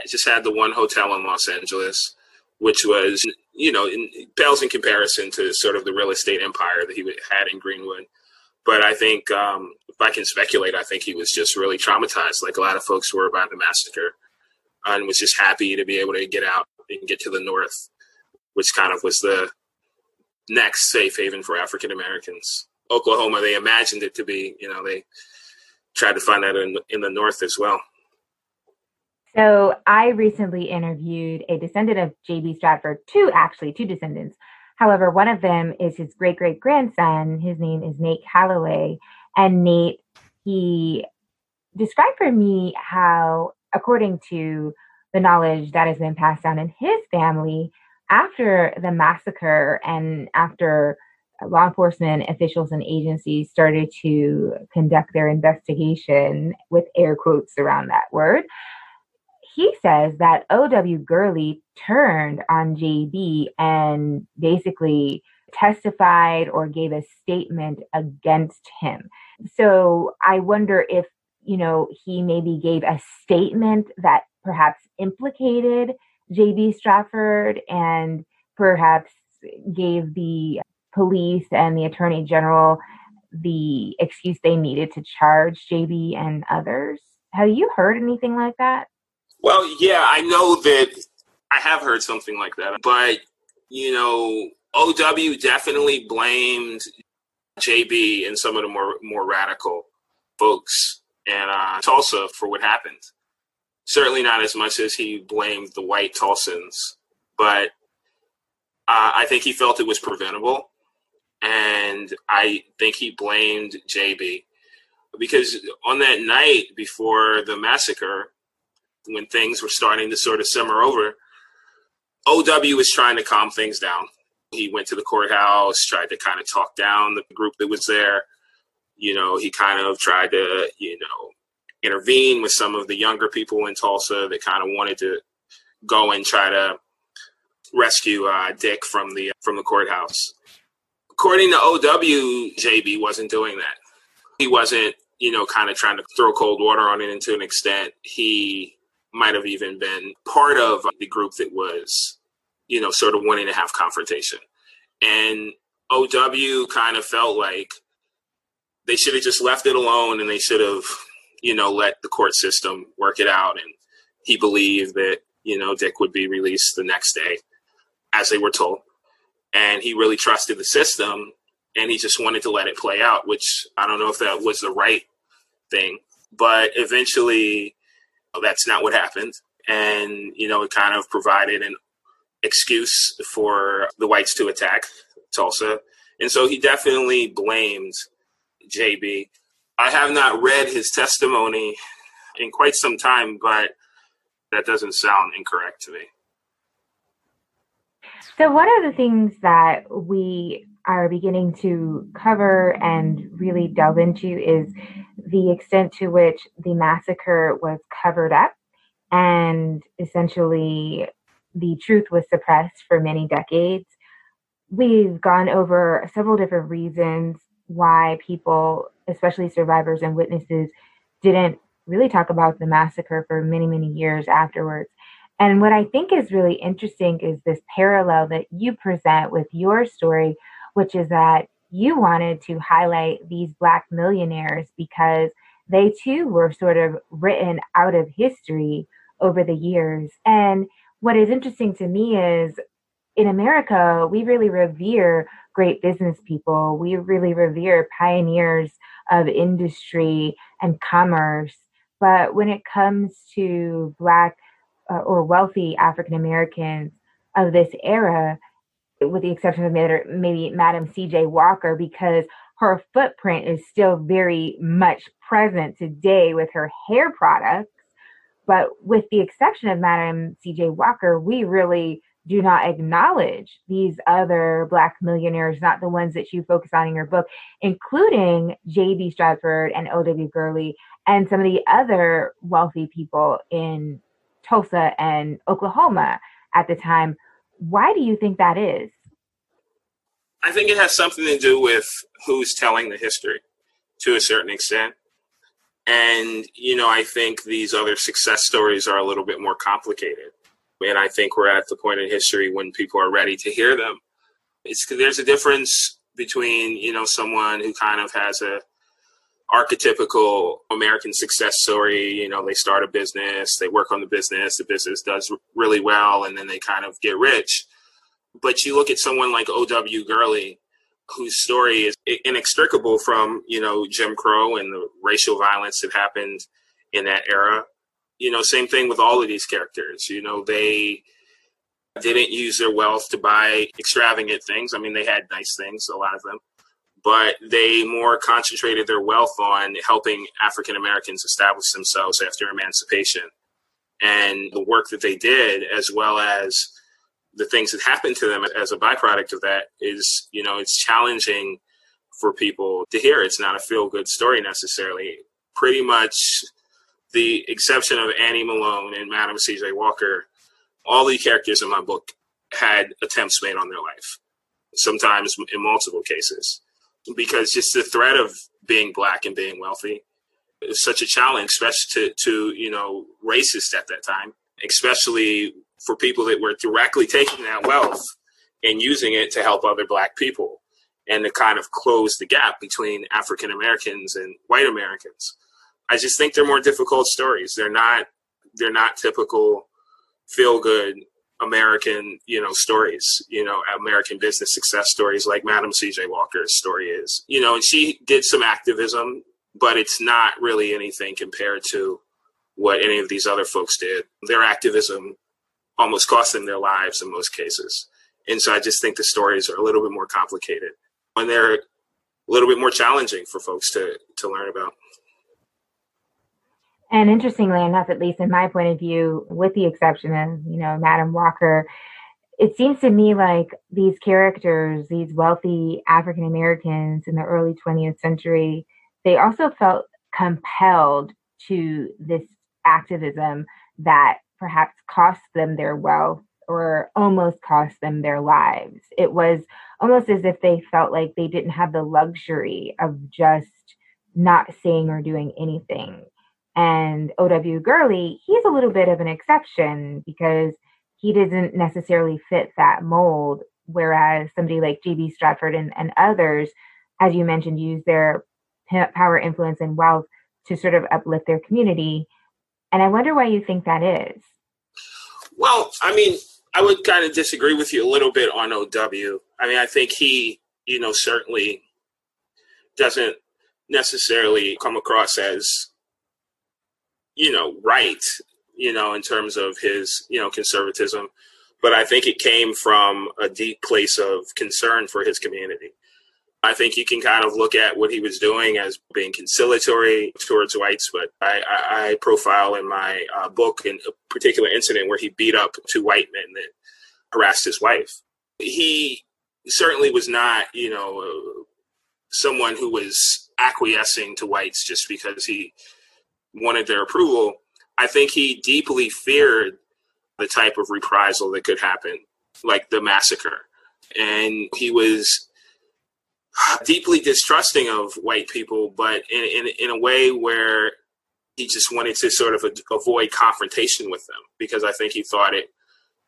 just had the one hotel in Los Angeles which was, you know, in, pales in comparison to sort of the real estate empire that he had in Greenwood. But I think, um, if I can speculate, I think he was just really traumatized, like a lot of folks were by the massacre, and was just happy to be able to get out and get to the north, which kind of was the next safe haven for African Americans. Oklahoma, they imagined it to be, you know, they tried to find that in, in the north as well. So I recently interviewed a descendant of J.B. Stratford, two actually, two descendants. However, one of them is his great great grandson. His name is Nate Calloway. And Nate, he described for me how, according to the knowledge that has been passed down in his family, after the massacre and after law enforcement officials and agencies started to conduct their investigation with air quotes around that word, he says that O.W. Gurley turned on JB and basically testified or gave a statement against him. So I wonder if, you know, he maybe gave a statement that perhaps implicated JB Stratford and perhaps gave the police and the attorney general the excuse they needed to charge JB and others. Have you heard anything like that? Well, yeah, I know that I have heard something like that, but you know, OW definitely blamed JB and some of the more more radical folks and uh, Tulsa for what happened. Certainly not as much as he blamed the white Tulsans, but uh, I think he felt it was preventable, and I think he blamed JB because on that night before the massacre, when things were starting to sort of simmer over, OW was trying to calm things down. He went to the courthouse, tried to kind of talk down the group that was there. You know, he kind of tried to, you know, intervene with some of the younger people in Tulsa that kind of wanted to go and try to rescue uh, Dick from the from the courthouse. According to OW, JB wasn't doing that. He wasn't, you know, kind of trying to throw cold water on it. And to an extent, he might have even been part of the group that was, you know, sort of wanting to have confrontation. And OW kind of felt like they should have just left it alone and they should have, you know, let the court system work it out. And he believed that, you know, Dick would be released the next day, as they were told. And he really trusted the system and he just wanted to let it play out, which I don't know if that was the right thing. But eventually, that's not what happened. And, you know, it kind of provided an excuse for the whites to attack Tulsa. And so he definitely blamed JB. I have not read his testimony in quite some time, but that doesn't sound incorrect to me. So, one of the things that we are beginning to cover and really delve into is the extent to which the massacre was covered up and essentially the truth was suppressed for many decades. We've gone over several different reasons why people, especially survivors and witnesses, didn't really talk about the massacre for many, many years afterwards. And what I think is really interesting is this parallel that you present with your story, which is that you wanted to highlight these Black millionaires because they too were sort of written out of history over the years. And what is interesting to me is in America, we really revere great business people. We really revere pioneers of industry and commerce. But when it comes to Black uh, or wealthy African Americans of this era, with the exception of maybe Madam C.J. Walker, because her footprint is still very much present today with her hair products. But with the exception of Madam C.J. Walker, we really do not acknowledge these other Black millionaires, not the ones that you focus on in your book, including J.B. Stratford and O.W. Gurley and some of the other wealthy people in Tulsa and Oklahoma at the time. Why do you think that is? I think it has something to do with who's telling the history to a certain extent. And, you know, I think these other success stories are a little bit more complicated. And I think we're at the point in history when people are ready to hear them. It's there's a difference between, you know, someone who kind of has a archetypical American success story. You know, they start a business, they work on the business, the business does really well, and then they kind of get rich. But you look at someone like O.W. Gurley, whose story is inextricable from, you know, Jim Crow and the racial violence that happened in that era. You know, same thing with all of these characters. You know, they didn't use their wealth to buy extravagant things. I mean, they had nice things, a lot of them but they more concentrated their wealth on helping African Americans establish themselves after emancipation. And the work that they did, as well as the things that happened to them as a byproduct of that is, you know, it's challenging for people to hear. It's not a feel good story necessarily. Pretty much the exception of Annie Malone and Madam C.J. Walker, all the characters in my book had attempts made on their life, sometimes in multiple cases, because just the threat of being black and being wealthy is such a challenge, especially to, to you know racists at that time, especially for people that were directly taking that wealth and using it to help other black people and to kind of close the gap between African Americans and white Americans. I just think they're more difficult stories. They're not they're not typical feel good American, you know, stories, you know, American business success stories like Madam C.J. Walker's story is. You know, and she did some activism, but it's not really anything compared to what any of these other folks did. Their activism almost cost them their lives in most cases. And so I just think the stories are a little bit more complicated and they're a little bit more challenging for folks to, to learn about. And interestingly enough, at least in my point of view, with the exception of, you know, Madam Walker, it seems to me like these characters, these wealthy African Americans in the early 20th century, they also felt compelled to this activism that perhaps cost them their wealth or almost cost them their lives. It was almost as if they felt like they didn't have the luxury of just not saying or doing anything. And O.W. Gurley, he's a little bit of an exception because he doesn't necessarily fit that mold. Whereas somebody like J.B. Stratford and, and others, as you mentioned, use their power, influence, and wealth to sort of uplift their community. And I wonder why you think that is. Well, I mean, I would kind of disagree with you a little bit on OW. I mean, I think he, you know, certainly doesn't necessarily come across as you know, right, you know, in terms of his, you know, conservatism. But I think it came from a deep place of concern for his community. I think you can kind of look at what he was doing as being conciliatory towards whites, but I, I, I profile in my uh, book in a particular incident where he beat up two white men that harassed his wife. He certainly was not, you know, uh, someone who was acquiescing to whites just because he wanted their approval, I think he deeply feared the type of reprisal that could happen, like the massacre. And he was deeply distrusting of white people, but in, in, in a way where he just wanted to sort of avoid confrontation with them because I think he thought it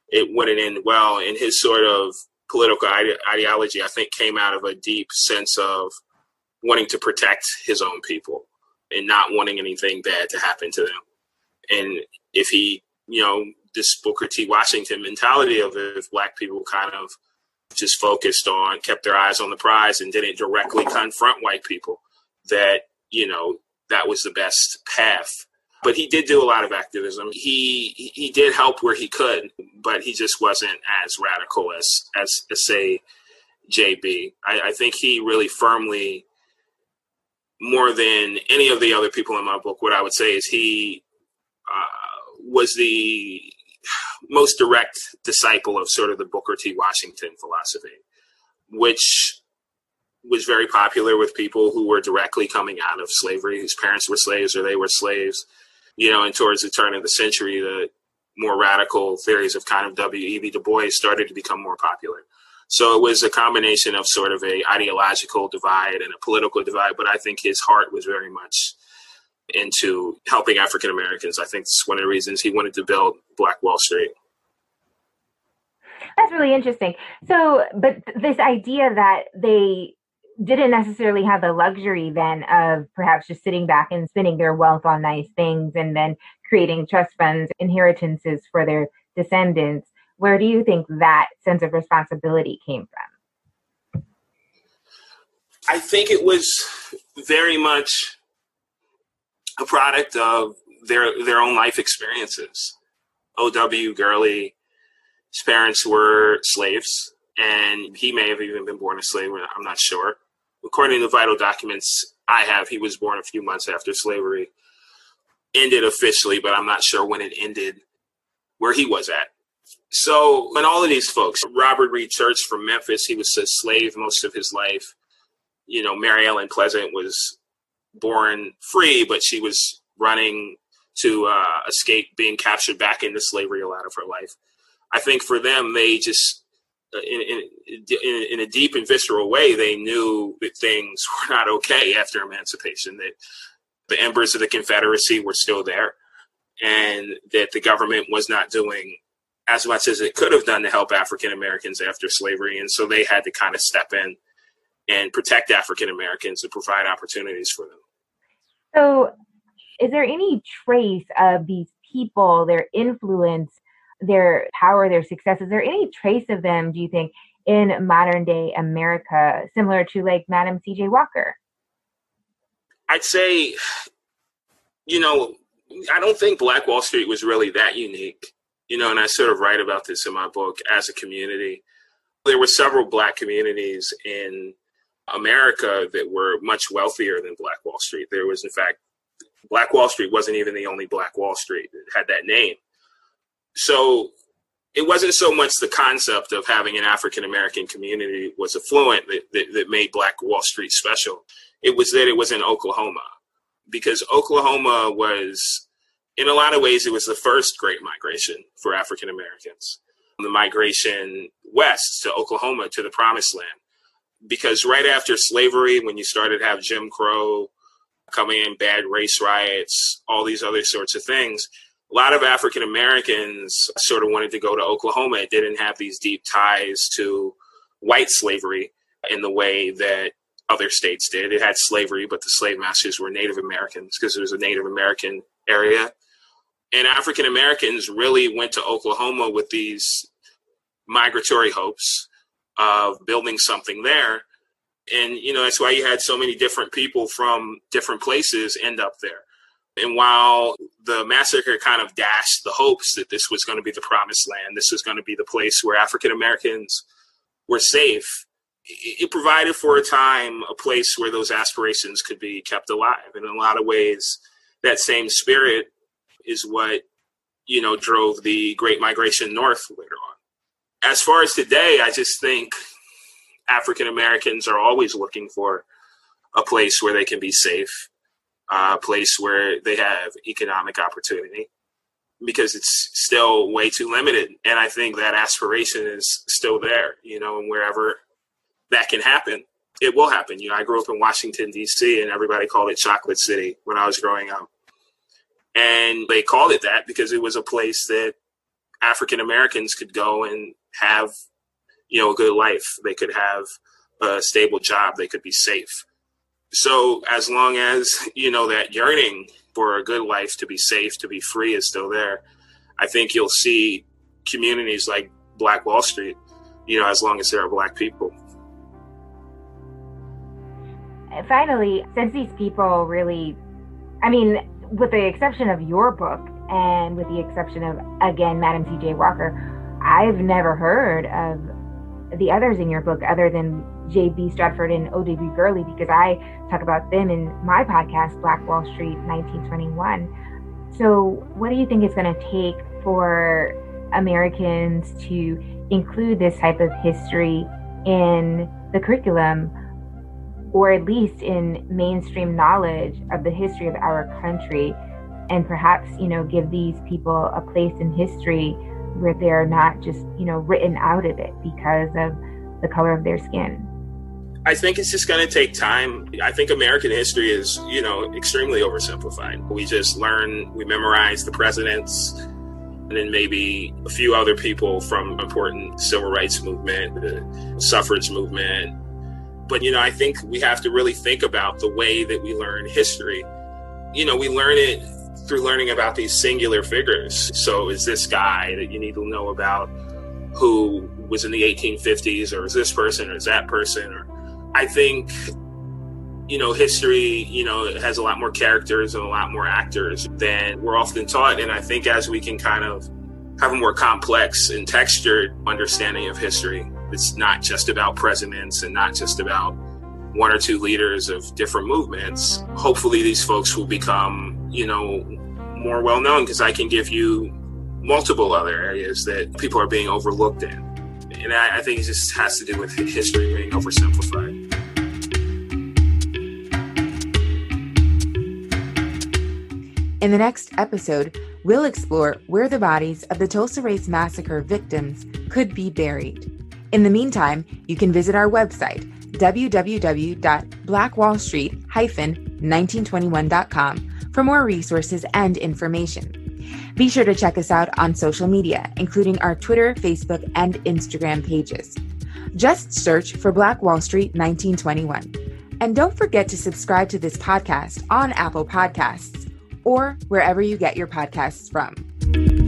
it wouldn't end well. And his sort of political ide- ideology, I think, came out of a deep sense of wanting to protect his own people and not wanting anything bad to happen to them. And if he, you know, this Booker T. Washington mentality of if black people kind of just focused on, kept their eyes on the prize and didn't directly confront white people, that, you know, that was the best path. But he did do a lot of activism. He he did help where he could, but he just wasn't as radical as as, as say JB. I, I think he really firmly more than any of the other people in my book, what I would say is he uh, was the most direct disciple of sort of the Booker T. Washington philosophy, which was very popular with people who were directly coming out of slavery, whose parents were slaves or they were slaves. You know, and towards the turn of the century, the more radical theories of kind of W.E.B. Du Bois started to become more popular. So it was a combination of sort of a ideological divide and a political divide, but I think his heart was very much into helping African Americans. I think it's one of the reasons he wanted to build Black Wall Street. That's really interesting. So, but this idea that they didn't necessarily have the luxury then of perhaps just sitting back and spending their wealth on nice things and then creating trust funds, inheritances for their descendants where do you think that sense of responsibility came from? I think it was very much a product of their their own life experiences. O.W. Gurley, his parents were slaves, and he may have even been born a slave. I'm not sure. According to vital documents I have, he was born a few months after slavery ended officially, but I'm not sure when it ended, where he was at So, and all of these folks, Robert Reed Church from Memphis, he was a slave most of his life. You know, Mary Ellen Pleasant was born free, but she was running to uh, escape being captured back into slavery a lot of her life. I think for them, they just, uh, in, in, in, in, a deep and visceral way, they knew that things were not okay after emancipation, that the embers of the Confederacy were still there, and that the government was not doing as much as it could have done to help African Americans after slavery. And so they had to kind of step in and protect African Americans and provide opportunities for them. So, is there any trace of these people, their influence, their power, their success? Is there any trace of them, do you think, in modern day America, similar to like Madam C.J. Walker? I'd say, you know, I don't think Black Wall Street was really that unique. You know, and I sort of write about this in my book as a community. There were several Black communities in America that were much wealthier than Black Wall Street. There was, in fact, Black Wall Street wasn't even the only Black Wall Street that had that name. So it wasn't so much the concept of having an African American community was affluent that, that, that, made Black Wall Street special. It was that it was in Oklahoma because Oklahoma was, in a lot of ways, it was the first great migration for African Americans. The migration west to Oklahoma to the promised land. Because right after slavery, when you started to have Jim Crow coming in, bad race riots, all these other sorts of things, a lot of African Americans sort of wanted to go to Oklahoma. It didn't have these deep ties to white slavery in the way that other states did. It had slavery, but the slave masters were Native Americans because it was a Native American area. And African Americans really went to Oklahoma with these migratory hopes of building something there. And, you know, that's why you had so many different people from different places end up there. And while the massacre kind of dashed the hopes that this was going to be the promised land, this was going to be the place where African Americans were safe, it provided for a time a place where those aspirations could be kept alive. And in a lot of ways, that same spirit is what, you know, drove the Great Migration North later on. As far as today, I just think African Americans are always looking for a place where they can be safe a place where they have economic opportunity because it's still way too limited. And I think that aspiration is still there, you know, and wherever that can happen, it will happen. You know, I grew up in Washington, D.C., and everybody called it Chocolate City when I was growing up. And they called it that because it was a place that African Americans could go and have, you know, a good life. They could have a stable job. They could be safe so as long as you know that yearning for a good life to be safe to be free is still there i think you'll see communities like black wall street you know as long as there are black people finally since these people really i mean with the exception of your book and with the exception of again madam cj walker i've never heard of the others in your book other than J.B. Stratford and O.W. Gurley because I talk about them in my podcast, Black Wall Street 1921. So, what do you think it's going to take for Americans to include this type of history in the curriculum or at least in mainstream knowledge of the history of our country and perhaps, you know, give these people a place in history where they're not just, you know, written out of it because of the color of their skin? I think it's just going to take time. I think American history is, you know, extremely oversimplified. We just learn, we memorize the presidents, and then maybe a few other people from important civil rights movement, the suffrage movement. But you know, I think we have to really think about the way that we learn history. You know, we learn it through learning about these singular figures. So, is this guy that you need to know about who was in the 1850s, or is this person, or is that person, or I think you know, history, you know, has a lot more characters and a lot more actors than we're often taught. And I think as we can kind of have a more complex and textured understanding of history, it's not just about presidents and not just about one or two leaders of different movements. Hopefully, these folks will become, you know, more well known because I can give you multiple other areas that people are being overlooked in. And I, I think it just has to do with history being oversimplified. In the next episode, we'll explore where the bodies of the Tulsa Race Massacre victims could be buried. In the meantime, you can visit our website, www.blackwallstreet-1921.com, for more resources and information. Be sure to check us out on social media, including our Twitter, Facebook, and Instagram pages. Just search for Black Wall Street 1921. And don't forget to subscribe to this podcast on Apple Podcasts or wherever you get your podcasts from.